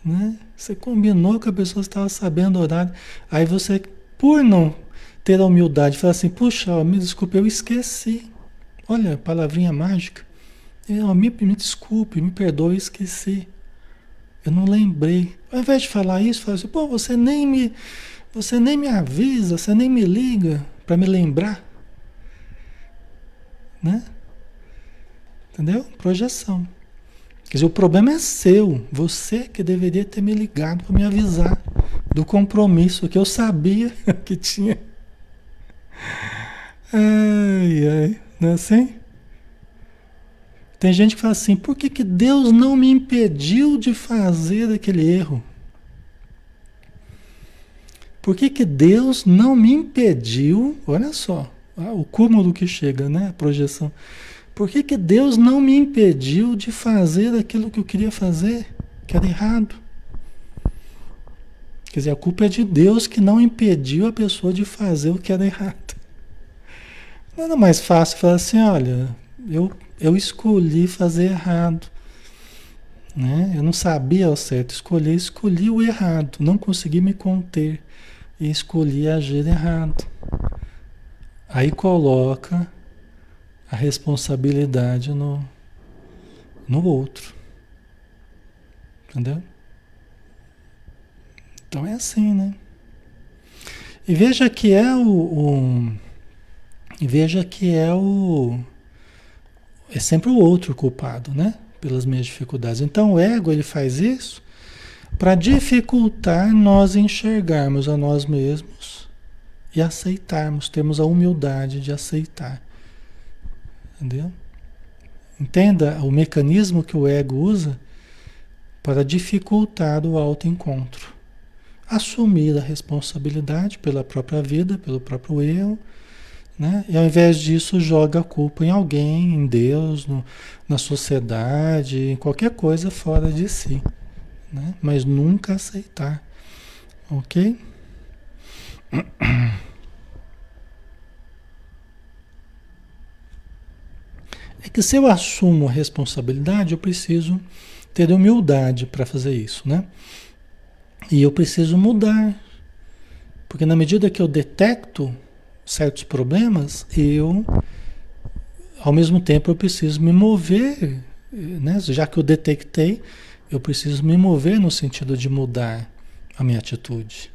né? Você combinou que a pessoa estava sabendo o horário, aí você, por não ter a humildade, fala assim, puxa, me desculpe, eu esqueci. Olha, palavrinha mágica. Eu, me, me desculpe, me perdoe, eu esqueci. Eu não lembrei. Ao invés de falar isso, fala assim, pô, você nem me, você nem me avisa, você nem me liga para me lembrar. Né? Entendeu? Projeção. Quer dizer, o problema é seu. Você que deveria ter me ligado para me avisar do compromisso que eu sabia (laughs) que tinha. Ai, ai. Não é assim? Tem gente que fala assim: por que, que Deus não me impediu de fazer aquele erro? Por que, que Deus não me impediu? Olha só, ah, o cúmulo que chega, né? A projeção. Por que, que Deus não me impediu de fazer aquilo que eu queria fazer, que era errado? Quer dizer, a culpa é de Deus que não impediu a pessoa de fazer o que era errado. Não era mais fácil falar assim, olha, eu, eu escolhi fazer errado. Né? Eu não sabia ao certo escolher, escolhi o errado, não consegui me conter e escolhi agir errado. Aí coloca a responsabilidade no, no outro. Entendeu? Então é assim, né? E veja que é o, o veja que é o é sempre o outro culpado, né? Pelas minhas dificuldades. Então o ego ele faz isso para dificultar nós enxergarmos a nós mesmos e aceitarmos, termos a humildade de aceitar. Entendeu? Entenda o mecanismo que o ego usa para dificultar o autoencontro. Assumir a responsabilidade pela própria vida, pelo próprio erro né? E ao invés disso, joga a culpa em alguém, em Deus, no, na sociedade, em qualquer coisa fora de si. Né? Mas nunca aceitar. Ok? (clears throat) Que se eu assumo a responsabilidade, eu preciso ter humildade para fazer isso, né? E eu preciso mudar. Porque na medida que eu detecto certos problemas, eu, ao mesmo tempo, eu preciso me mover, né? já que eu detectei, eu preciso me mover no sentido de mudar a minha atitude.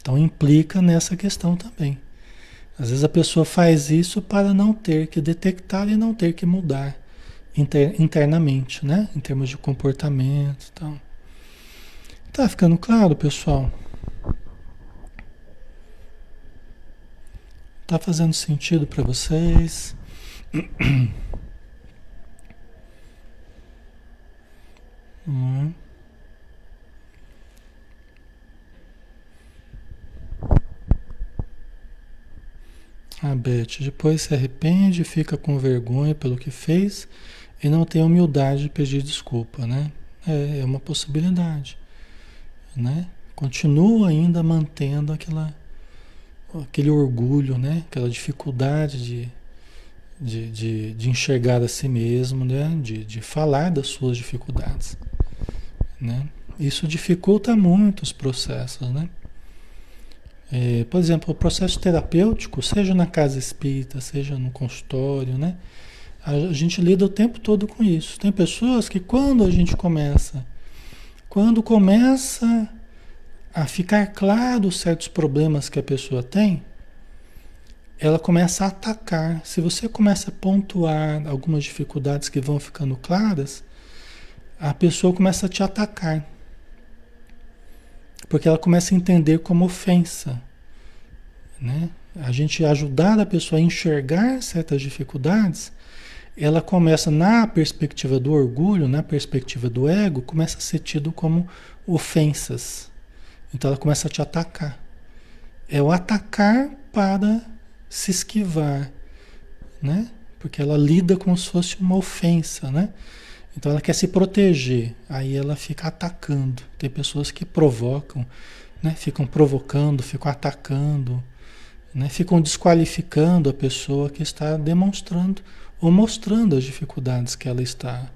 Então implica nessa questão também. Às vezes a pessoa faz isso para não ter que detectar e não ter que mudar inter, internamente, né? Em termos de comportamento, então. Tá ficando claro, pessoal? Tá fazendo sentido para vocês? (clears throat) Hum. A Beth depois se arrepende, fica com vergonha pelo que fez e não tem humildade de pedir desculpa, né? É, é uma possibilidade, né? Continua ainda mantendo aquela aquele orgulho, né? aquela dificuldade de, de, de, de enxergar a si mesmo, né? de, de falar das suas dificuldades. Né? Isso dificulta muito os processos. Né? É, por exemplo, o processo terapêutico, seja na casa espírita, seja no consultório, né? a gente lida o tempo todo com isso. Tem pessoas que quando a gente começa, quando começa a ficar claro certos problemas que a pessoa tem, ela começa a atacar. Se você começa a pontuar algumas dificuldades que vão ficando claras, a pessoa começa a te atacar. Porque ela começa a entender como ofensa. Né? A gente ajudar a pessoa a enxergar certas dificuldades, ela começa, na perspectiva do orgulho, na perspectiva do ego, começa a ser tido como ofensas. Então ela começa a te atacar. É o atacar para se esquivar, né? Porque ela lida como se fosse uma ofensa, né? Então ela quer se proteger, aí ela fica atacando. Tem pessoas que provocam, né? Ficam provocando, ficam atacando, né? ficam desqualificando a pessoa que está demonstrando ou mostrando as dificuldades que ela está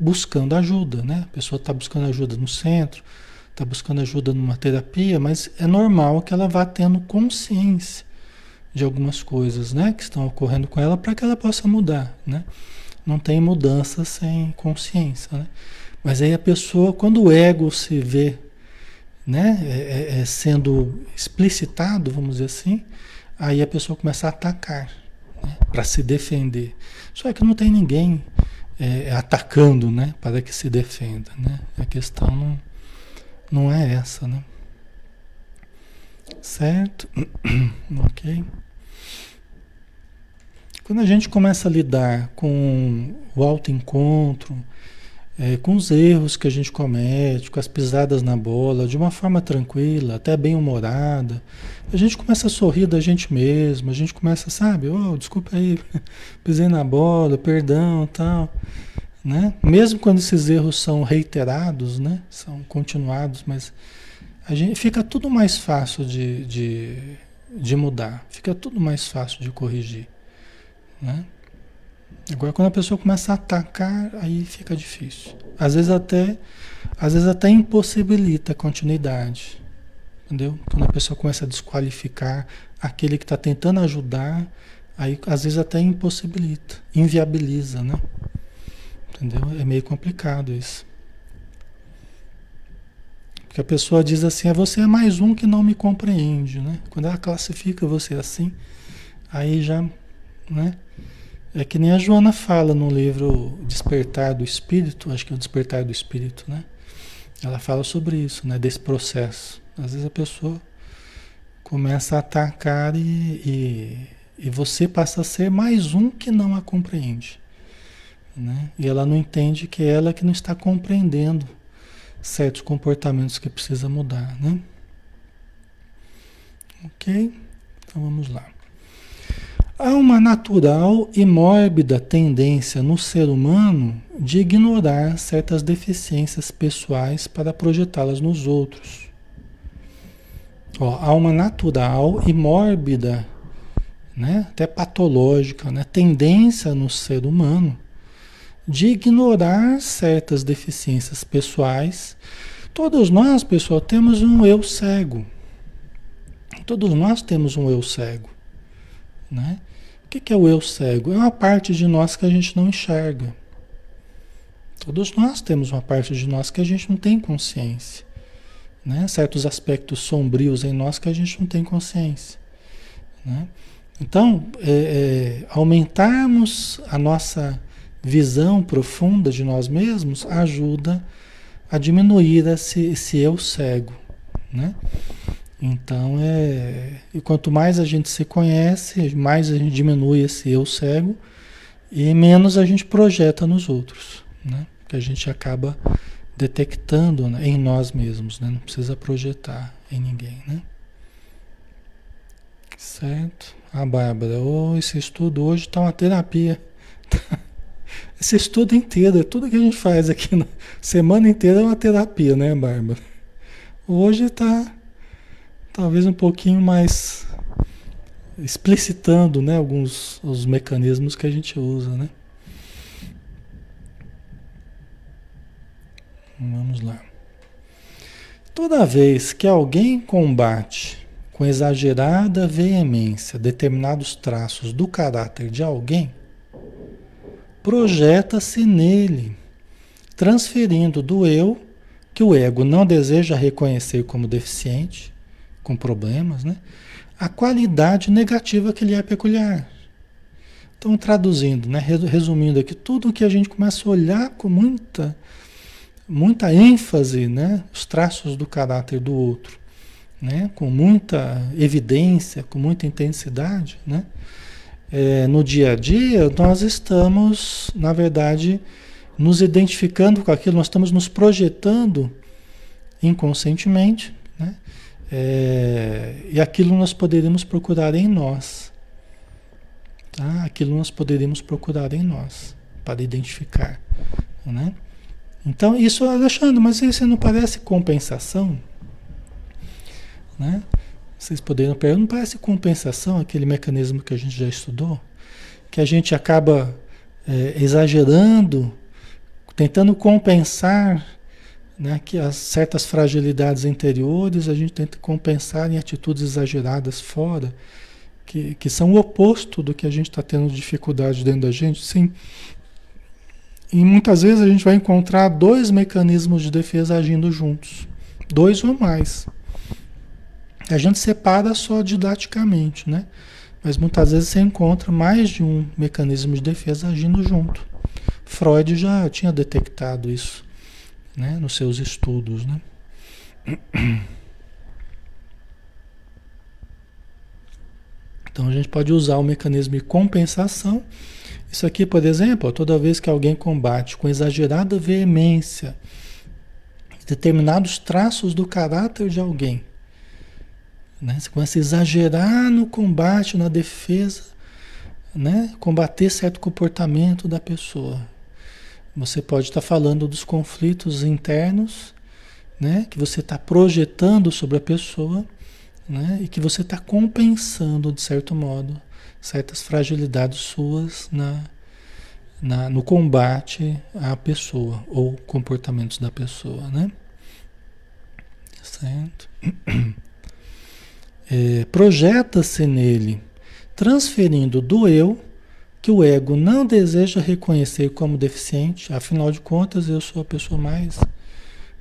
buscando ajuda, né? A pessoa está buscando ajuda no centro, está buscando ajuda numa terapia, mas é normal que ela vá tendo consciência de algumas coisas, né, que estão ocorrendo com ela para que ela possa mudar, né? Não tem mudança sem consciência, né? Mas aí a pessoa, quando o ego se vê, né, é, é, é sendo explicitado, vamos dizer assim, aí a pessoa começa a atacar, né, para se defender. Só que não tem ninguém é, atacando, né, para que se defenda, né? A questão não, não é essa, né? Certo? (clears throat) ok. Quando a gente começa a lidar com o autoencontro, é, com os erros que a gente comete, com as pisadas na bola, de uma forma tranquila, até bem humorada, a gente começa a sorrir da gente mesmo, a gente começa, sabe, oh, desculpa aí, (laughs) pisei na bola, perdão, tal, né? Mesmo quando esses erros são reiterados, né? São continuados, mas a gente fica tudo mais fácil de, de, de mudar, fica tudo mais fácil de corrigir. Né? Agora quando a pessoa começa a atacar, aí fica difícil. Às vezes até, às vezes até impossibilita a continuidade. Entendeu? Quando a pessoa começa a desqualificar aquele que está tentando ajudar, aí às vezes até impossibilita, inviabiliza, né? Entendeu? É meio complicado isso. Porque a pessoa diz assim, é você é mais um que não me compreende, né? Quando ela classifica você assim, aí já, né? É que nem a Joana fala no livro Despertar do Espírito, acho que é o Despertar do Espírito, né? Ela fala sobre isso, né? Desse processo. Às vezes a pessoa começa a atacar e, e, e você passa a ser mais um que não a compreende. Né? E ela não entende que é ela que não está compreendendo certos comportamentos que precisa mudar. Né? Ok? Então vamos lá. Há uma natural e mórbida tendência no ser humano de ignorar certas deficiências pessoais para projetá-las nos outros. Ó, há uma natural e mórbida, né, até patológica, né, tendência no ser humano de ignorar certas deficiências pessoais. Todos nós, pessoal, temos um eu cego. Todos nós temos um eu cego. Né? O que é o eu cego? É uma parte de nós que a gente não enxerga. Todos nós temos uma parte de nós que a gente não tem consciência. Né? Certos aspectos sombrios em nós que a gente não tem consciência. Né? Então, é, é, aumentarmos a nossa visão profunda de nós mesmos ajuda a diminuir esse, esse eu cego, né? Então é. E quanto mais a gente se conhece, mais a gente diminui esse eu cego e menos a gente projeta nos outros, né? Que a gente acaba detectando né, em nós mesmos, né? Não precisa projetar em ninguém, né? Certo? A ah, Bárbara, oh, esse estudo hoje está uma terapia. (laughs) Esse estudo inteiro, tudo que a gente faz aqui na semana inteira é uma terapia, né, Bárbara? Hoje está talvez um pouquinho mais explicitando, né, alguns os mecanismos que a gente usa, né? Vamos lá. Toda vez que alguém combate com exagerada veemência determinados traços do caráter de alguém, projeta-se nele, transferindo do eu, que o ego não deseja reconhecer como deficiente, com problemas, né? a qualidade negativa que lhe é peculiar. Então, traduzindo, né? resumindo aqui, tudo que a gente começa a olhar com muita, muita ênfase, né? os traços do caráter do outro, né? com muita evidência, com muita intensidade, né? é, no dia a dia, nós estamos, na verdade, nos identificando com aquilo, nós estamos nos projetando inconscientemente, né? É, e aquilo nós poderíamos procurar em nós. Tá? Aquilo nós poderíamos procurar em nós, para identificar. Né? Então, isso, Alexandre, mas isso não parece compensação? Né? Vocês poderiam perguntar, não parece compensação aquele mecanismo que a gente já estudou? Que a gente acaba é, exagerando, tentando compensar né, que as certas fragilidades interiores a gente tenta compensar em atitudes exageradas fora, que, que são o oposto do que a gente está tendo dificuldade dentro da gente. Sim, e muitas vezes a gente vai encontrar dois mecanismos de defesa agindo juntos, dois ou mais. A gente separa só didaticamente, né? Mas muitas vezes você encontra mais de um mecanismo de defesa agindo junto. Freud já tinha detectado isso, né, nos seus estudos, né? Então a gente pode usar o mecanismo de compensação isso aqui, por exemplo, toda vez que alguém combate com exagerada veemência determinados traços do caráter de alguém, né? você começa a exagerar no combate, na defesa, né? combater certo comportamento da pessoa. Você pode estar falando dos conflitos internos né? que você está projetando sobre a pessoa né? e que você está compensando, de certo modo, certas fragilidades suas na, na, no combate à pessoa ou comportamentos da pessoa, né? Certo? (clears throat) É, Projeta-se nele, transferindo do eu que o ego não deseja reconhecer como deficiente, afinal de contas eu sou a pessoa mais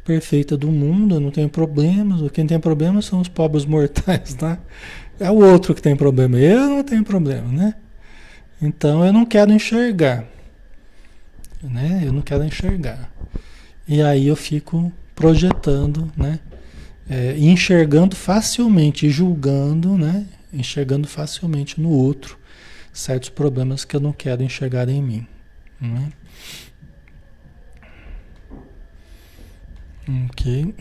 perfeita do mundo, eu não tenho problemas, quem tem problemas são os pobres mortais, tá? (laughs) É o outro que tem problema. Eu não tenho problema, né? Então eu não quero enxergar. Né? Eu não quero enxergar. E aí eu fico projetando, né? É, enxergando facilmente, julgando, né? Enxergando facilmente no outro certos problemas que eu não quero enxergar em mim. Né? Ok.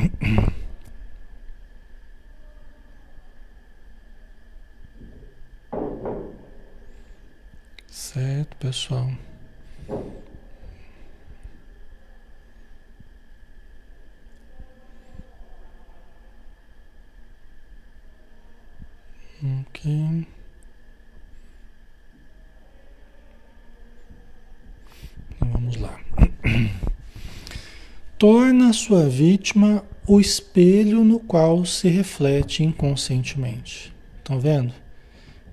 Certo, pessoal. Ok. Vamos lá. Torna sua vítima o espelho no qual se reflete inconscientemente. Estão vendo?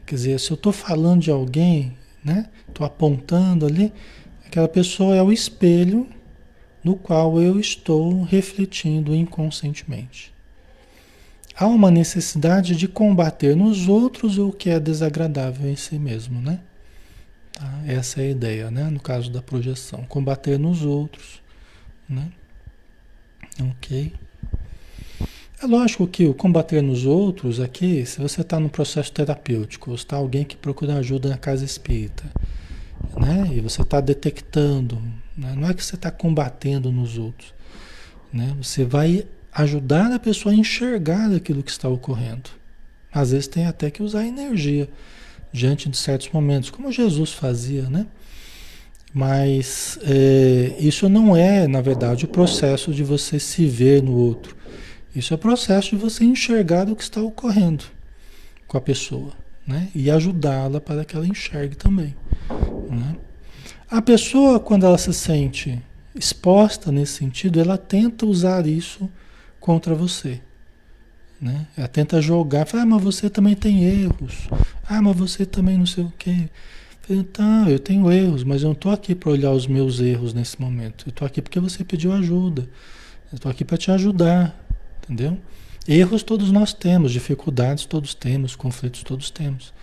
Quer dizer, se eu estou falando de alguém, né? Estou apontando ali, aquela pessoa é o espelho no qual eu estou refletindo inconscientemente. Há uma necessidade de combater nos outros o que é desagradável em si mesmo, né? Tá? Essa é a ideia, né? No caso da projeção, combater nos outros, né? Ok. É lógico que o combater nos outros aqui, se você está no processo terapêutico, ou está alguém que procura ajuda na casa espírita, né? E você está detectando, né? não é que você está combatendo nos outros, né? Você vai ajudar a pessoa a enxergar aquilo que está ocorrendo. Às vezes tem até que usar energia diante de certos momentos, como Jesus fazia, né? Mas é, isso não é, na verdade, o processo de você se ver no outro. Isso é processo de você enxergar o que está ocorrendo com a pessoa, né? E ajudá-la para que ela enxergue também. Né? A pessoa, quando ela se sente exposta nesse sentido, ela tenta usar isso contra você. Né? Ela tenta jogar, fala, ah, mas você também tem erros. Ah, mas você também não sei o quê. Então, eu tenho erros, mas eu não estou aqui para olhar os meus erros nesse momento. Eu estou aqui porque você pediu ajuda. Eu estou aqui para te ajudar. Entendeu? Erros todos nós temos, dificuldades todos temos, conflitos todos temos.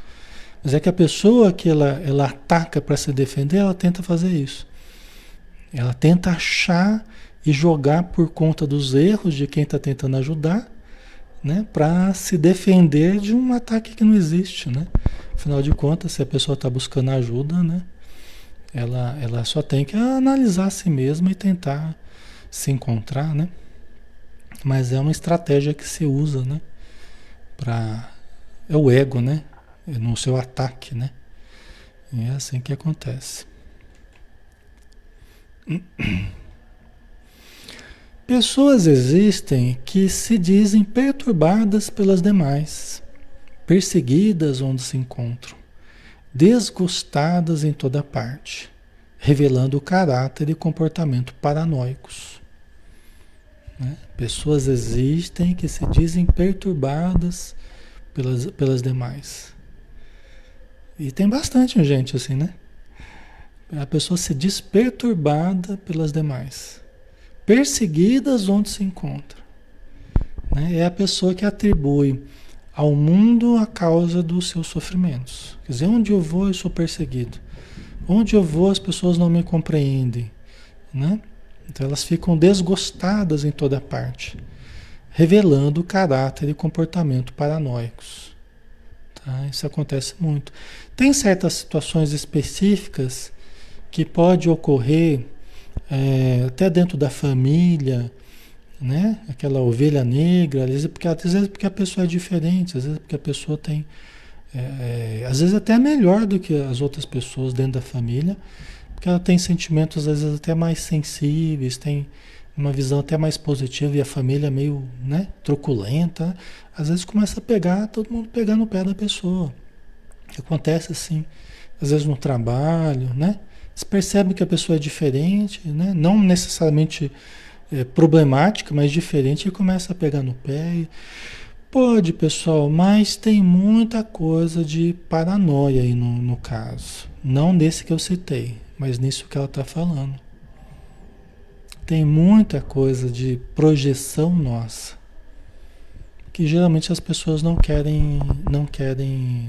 Mas é que a pessoa que ela, ela ataca para se defender, ela tenta fazer isso. Ela tenta achar e jogar por conta dos erros de quem está tentando ajudar, né, para se defender de um ataque que não existe, né? Afinal de contas, se a pessoa está buscando ajuda, né, ela, ela só tem que analisar a si mesma e tentar se encontrar, né? Mas é uma estratégia que se usa, né? Para é o ego, né? No seu ataque, né? E é assim que acontece. (clears throat) Pessoas existem que se dizem perturbadas pelas demais. perseguidas onde se encontram, desgostadas em toda parte, revelando o caráter e comportamento paranoicos. Né? Pessoas existem que se dizem perturbadas pelas, pelas demais. E tem bastante gente assim, né? A pessoa se diz perturbada pelas demais, perseguidas onde se encontra. Né? É a pessoa que atribui ao mundo a causa dos seus sofrimentos. Quer dizer, onde eu vou eu sou perseguido. Onde eu vou as pessoas não me compreendem. Né? Então elas ficam desgostadas em toda parte, revelando caráter e comportamento paranoicos. Tá? Isso acontece muito. Tem certas situações específicas que pode ocorrer é, até dentro da família, né? Aquela ovelha negra, às vezes porque, às vezes porque a pessoa é diferente, às vezes porque a pessoa tem. É, é, às vezes até melhor do que as outras pessoas dentro da família, porque ela tem sentimentos às vezes até mais sensíveis, tem uma visão até mais positiva e a família meio né, truculenta, às vezes começa a pegar, todo mundo pegar no pé da pessoa. Acontece assim, às vezes no trabalho, né? Você percebe que a pessoa é diferente, né? Não necessariamente é, problemática, mas diferente, e começa a pegar no pé. Pode, pessoal, mas tem muita coisa de paranoia aí no, no caso. Não nesse que eu citei, mas nisso que ela está falando. Tem muita coisa de projeção nossa que geralmente as pessoas não querem, não querem,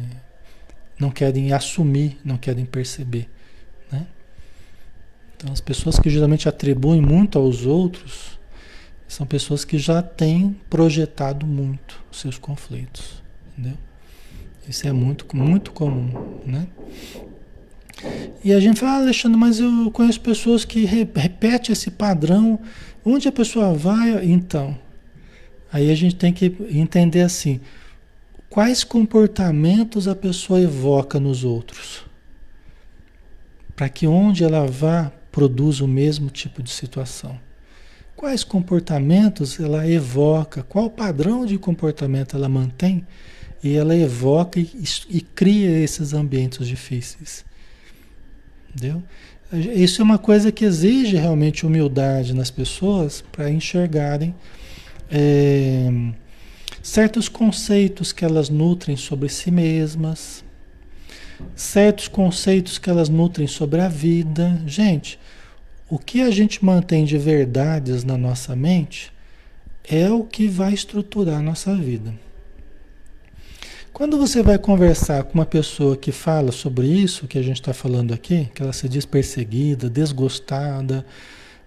não querem assumir, não querem perceber? Então, as pessoas que geralmente atribuem muito aos outros são pessoas que já têm projetado muito os seus conflitos, entendeu? Isso é muito, muito comum, né? E a gente fala, ah, Alexandre, mas eu conheço pessoas que re repetem esse padrão. Onde a pessoa vai, então? Aí a gente tem que entender assim: quais comportamentos a pessoa evoca nos outros? Para que onde ela vá, produz o mesmo tipo de situação. Quais comportamentos ela evoca, qual padrão de comportamento ela mantém e ela evoca e, e cria esses ambientes difíceis. Entendeu? Isso é uma coisa que exige realmente humildade nas pessoas para enxergarem é, certos conceitos que elas nutrem sobre si mesmas, certos conceitos que elas nutrem sobre a vida. Gente, o que a gente mantém de verdades na nossa mente é o que vai estruturar a nossa vida. Quando você vai conversar com uma pessoa que fala sobre isso que a gente está falando aqui, que ela se diz perseguida, desgostada,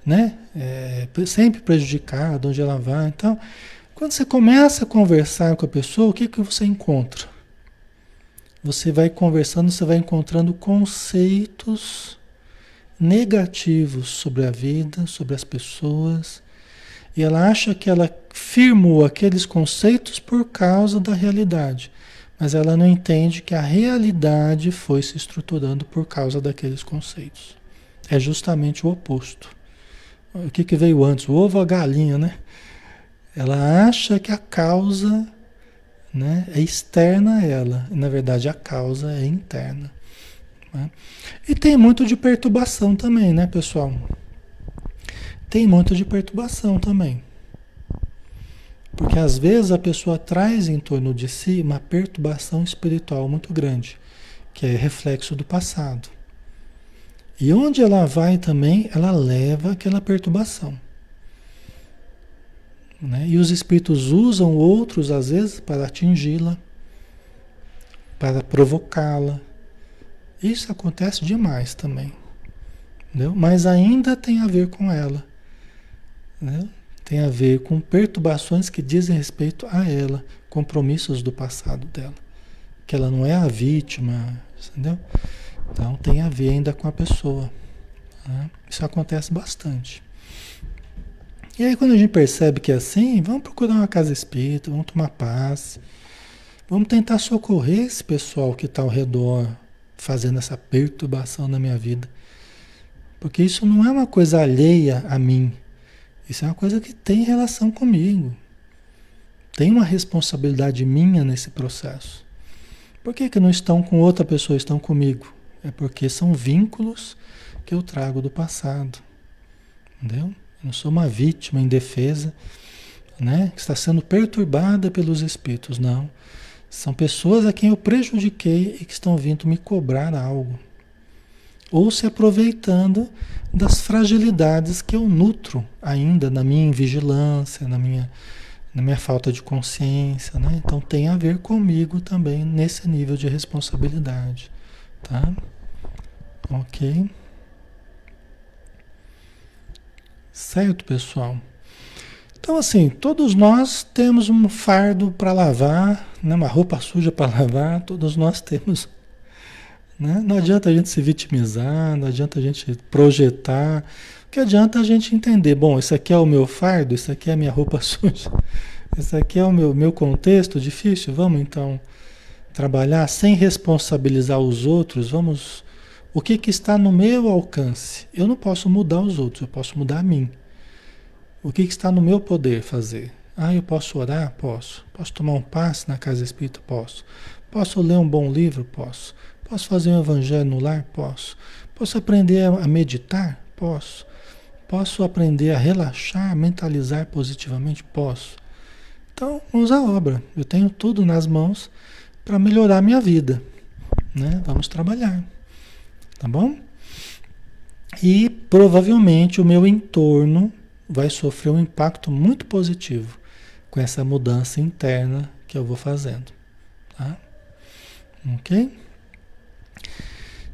né? É, sempre prejudicada, onde ela vai. Então, quando você começa a conversar com a pessoa, o que, que você encontra? Você vai conversando, você vai encontrando conceitos negativos sobre a vida, sobre as pessoas. E ela acha que ela firmou aqueles conceitos por causa da realidade. Mas ela não entende que a realidade foi se estruturando por causa daqueles conceitos. É justamente o oposto. O que, que veio antes? O ovo ou a galinha, né? Ela acha que a causa né? É externa a ela, na verdade a causa é interna. Né? E tem muito de perturbação também, né, pessoal? Tem muito de perturbação também. Porque às vezes a pessoa traz em torno de si uma perturbação espiritual muito grande, que é reflexo do passado. E onde ela vai também, ela leva aquela perturbação. Né? E os espíritos usam outros, às vezes, para atingi-la, para provocá-la. Isso acontece demais também. Entendeu? Mas ainda tem a ver com ela. Né? Tem a ver com perturbações que dizem respeito a ela, compromissos do passado dela. Que ela não é a vítima, entendeu? Então tem a ver ainda com a pessoa. Né? Isso acontece bastante. E aí quando a gente percebe que é assim, vamos procurar uma casa espírita, vamos tomar paz. Vamos tentar socorrer esse pessoal que está ao redor fazendo essa perturbação na minha vida. Porque isso não é uma coisa alheia a mim. Isso é uma coisa que tem relação comigo. Tem uma responsabilidade minha nesse processo. Por que, que não estão com outra pessoa, estão comigo? É porque são vínculos que eu trago do passado. Entendeu? Eu não sou uma vítima indefesa, né? Que está sendo perturbada pelos espíritos, não. São pessoas a quem eu prejudiquei e que estão vindo me cobrar algo. Ou se aproveitando das fragilidades que eu nutro ainda na minha vigilância, na minha, na minha falta de consciência, né? Então tem a ver comigo também nesse nível de responsabilidade, tá? Ok? Certo, pessoal? Então, assim, todos nós temos um fardo para lavar, né? uma roupa suja para lavar, todos nós temos. Né? Não adianta a gente se vitimizar, não adianta a gente projetar. O que adianta a gente entender? Bom, isso aqui é o meu fardo, isso aqui é a minha roupa (laughs) suja, isso aqui é o meu, meu contexto difícil. Vamos então trabalhar sem responsabilizar os outros, vamos o que, que está no meu alcance? Eu não posso mudar os outros, eu posso mudar a mim. O que, que está no meu poder fazer? Ah, eu posso orar? Posso. Posso tomar um passe na casa espírita? Posso. Posso ler um bom livro? Posso. Posso fazer um evangelho no lar? Posso. Posso aprender a meditar? Posso. Posso aprender a relaxar, mentalizar positivamente? Posso. Então, vamos à obra. Eu tenho tudo nas mãos para melhorar a minha vida. Né? Vamos trabalhar. Tá bom? E provavelmente o meu entorno vai sofrer um impacto muito positivo com essa mudança interna que eu vou fazendo. Tá? Ok?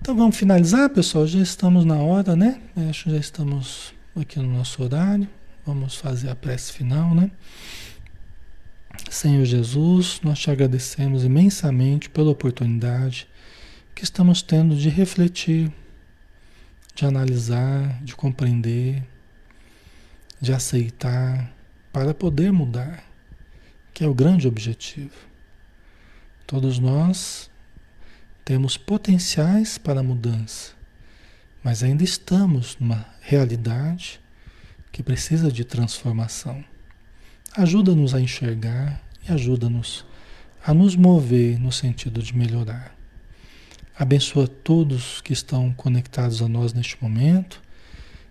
Então vamos finalizar, pessoal. Já estamos na hora, né? Acho que já estamos aqui no nosso horário. Vamos fazer a prece final, né? Senhor Jesus, nós te agradecemos imensamente pela oportunidade que estamos tendo de refletir, de analisar, de compreender, de aceitar, para poder mudar, que é o grande objetivo. Todos nós temos potenciais para mudança, mas ainda estamos numa realidade que precisa de transformação. Ajuda-nos a enxergar e ajuda-nos a nos mover no sentido de melhorar. Abençoa todos que estão conectados a nós neste momento,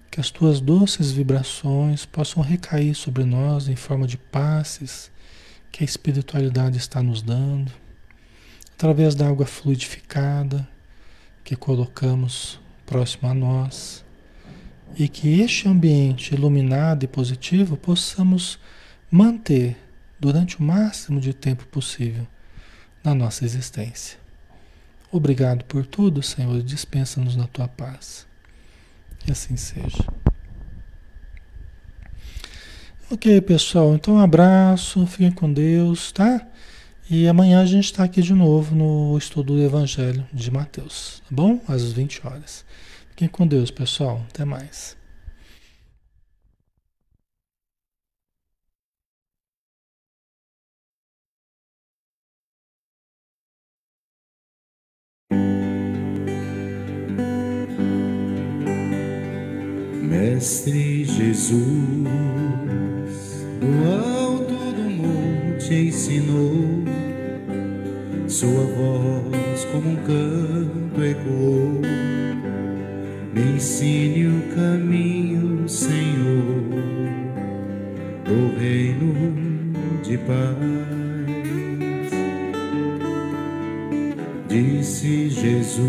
que as tuas doces vibrações possam recair sobre nós em forma de passes que a espiritualidade está nos dando, através da água fluidificada que colocamos próximo a nós, e que este ambiente iluminado e positivo possamos manter durante o máximo de tempo possível na nossa existência. Obrigado por tudo, Senhor. Dispensa-nos na tua paz. Que assim seja. Ok, pessoal. Então, um abraço. Fiquem com Deus, tá? E amanhã a gente está aqui de novo no estudo do Evangelho de Mateus, tá bom? Às 20 horas. Fiquem com Deus, pessoal. Até mais. Mestre Jesus, do alto do monte ensinou, sua voz como um canto ecoou. Me ensine o caminho, Senhor, do reino de paz. Disse Jesus,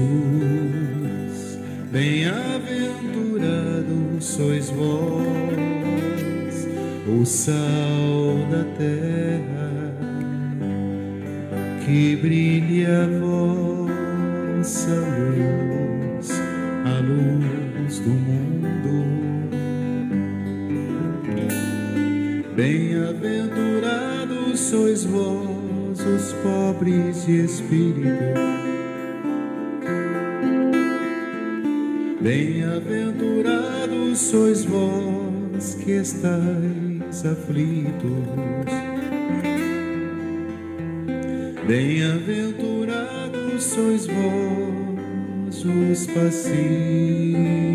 bem-aventurado sois vós, o sal da terra, que brilhe a vossa luz, a luz do mundo. Bem-aventurados sois vós, os pobres de espírito Bem-aventurados sois vós que estáis aflitos. Bem-aventurados sois vós os pacíficos,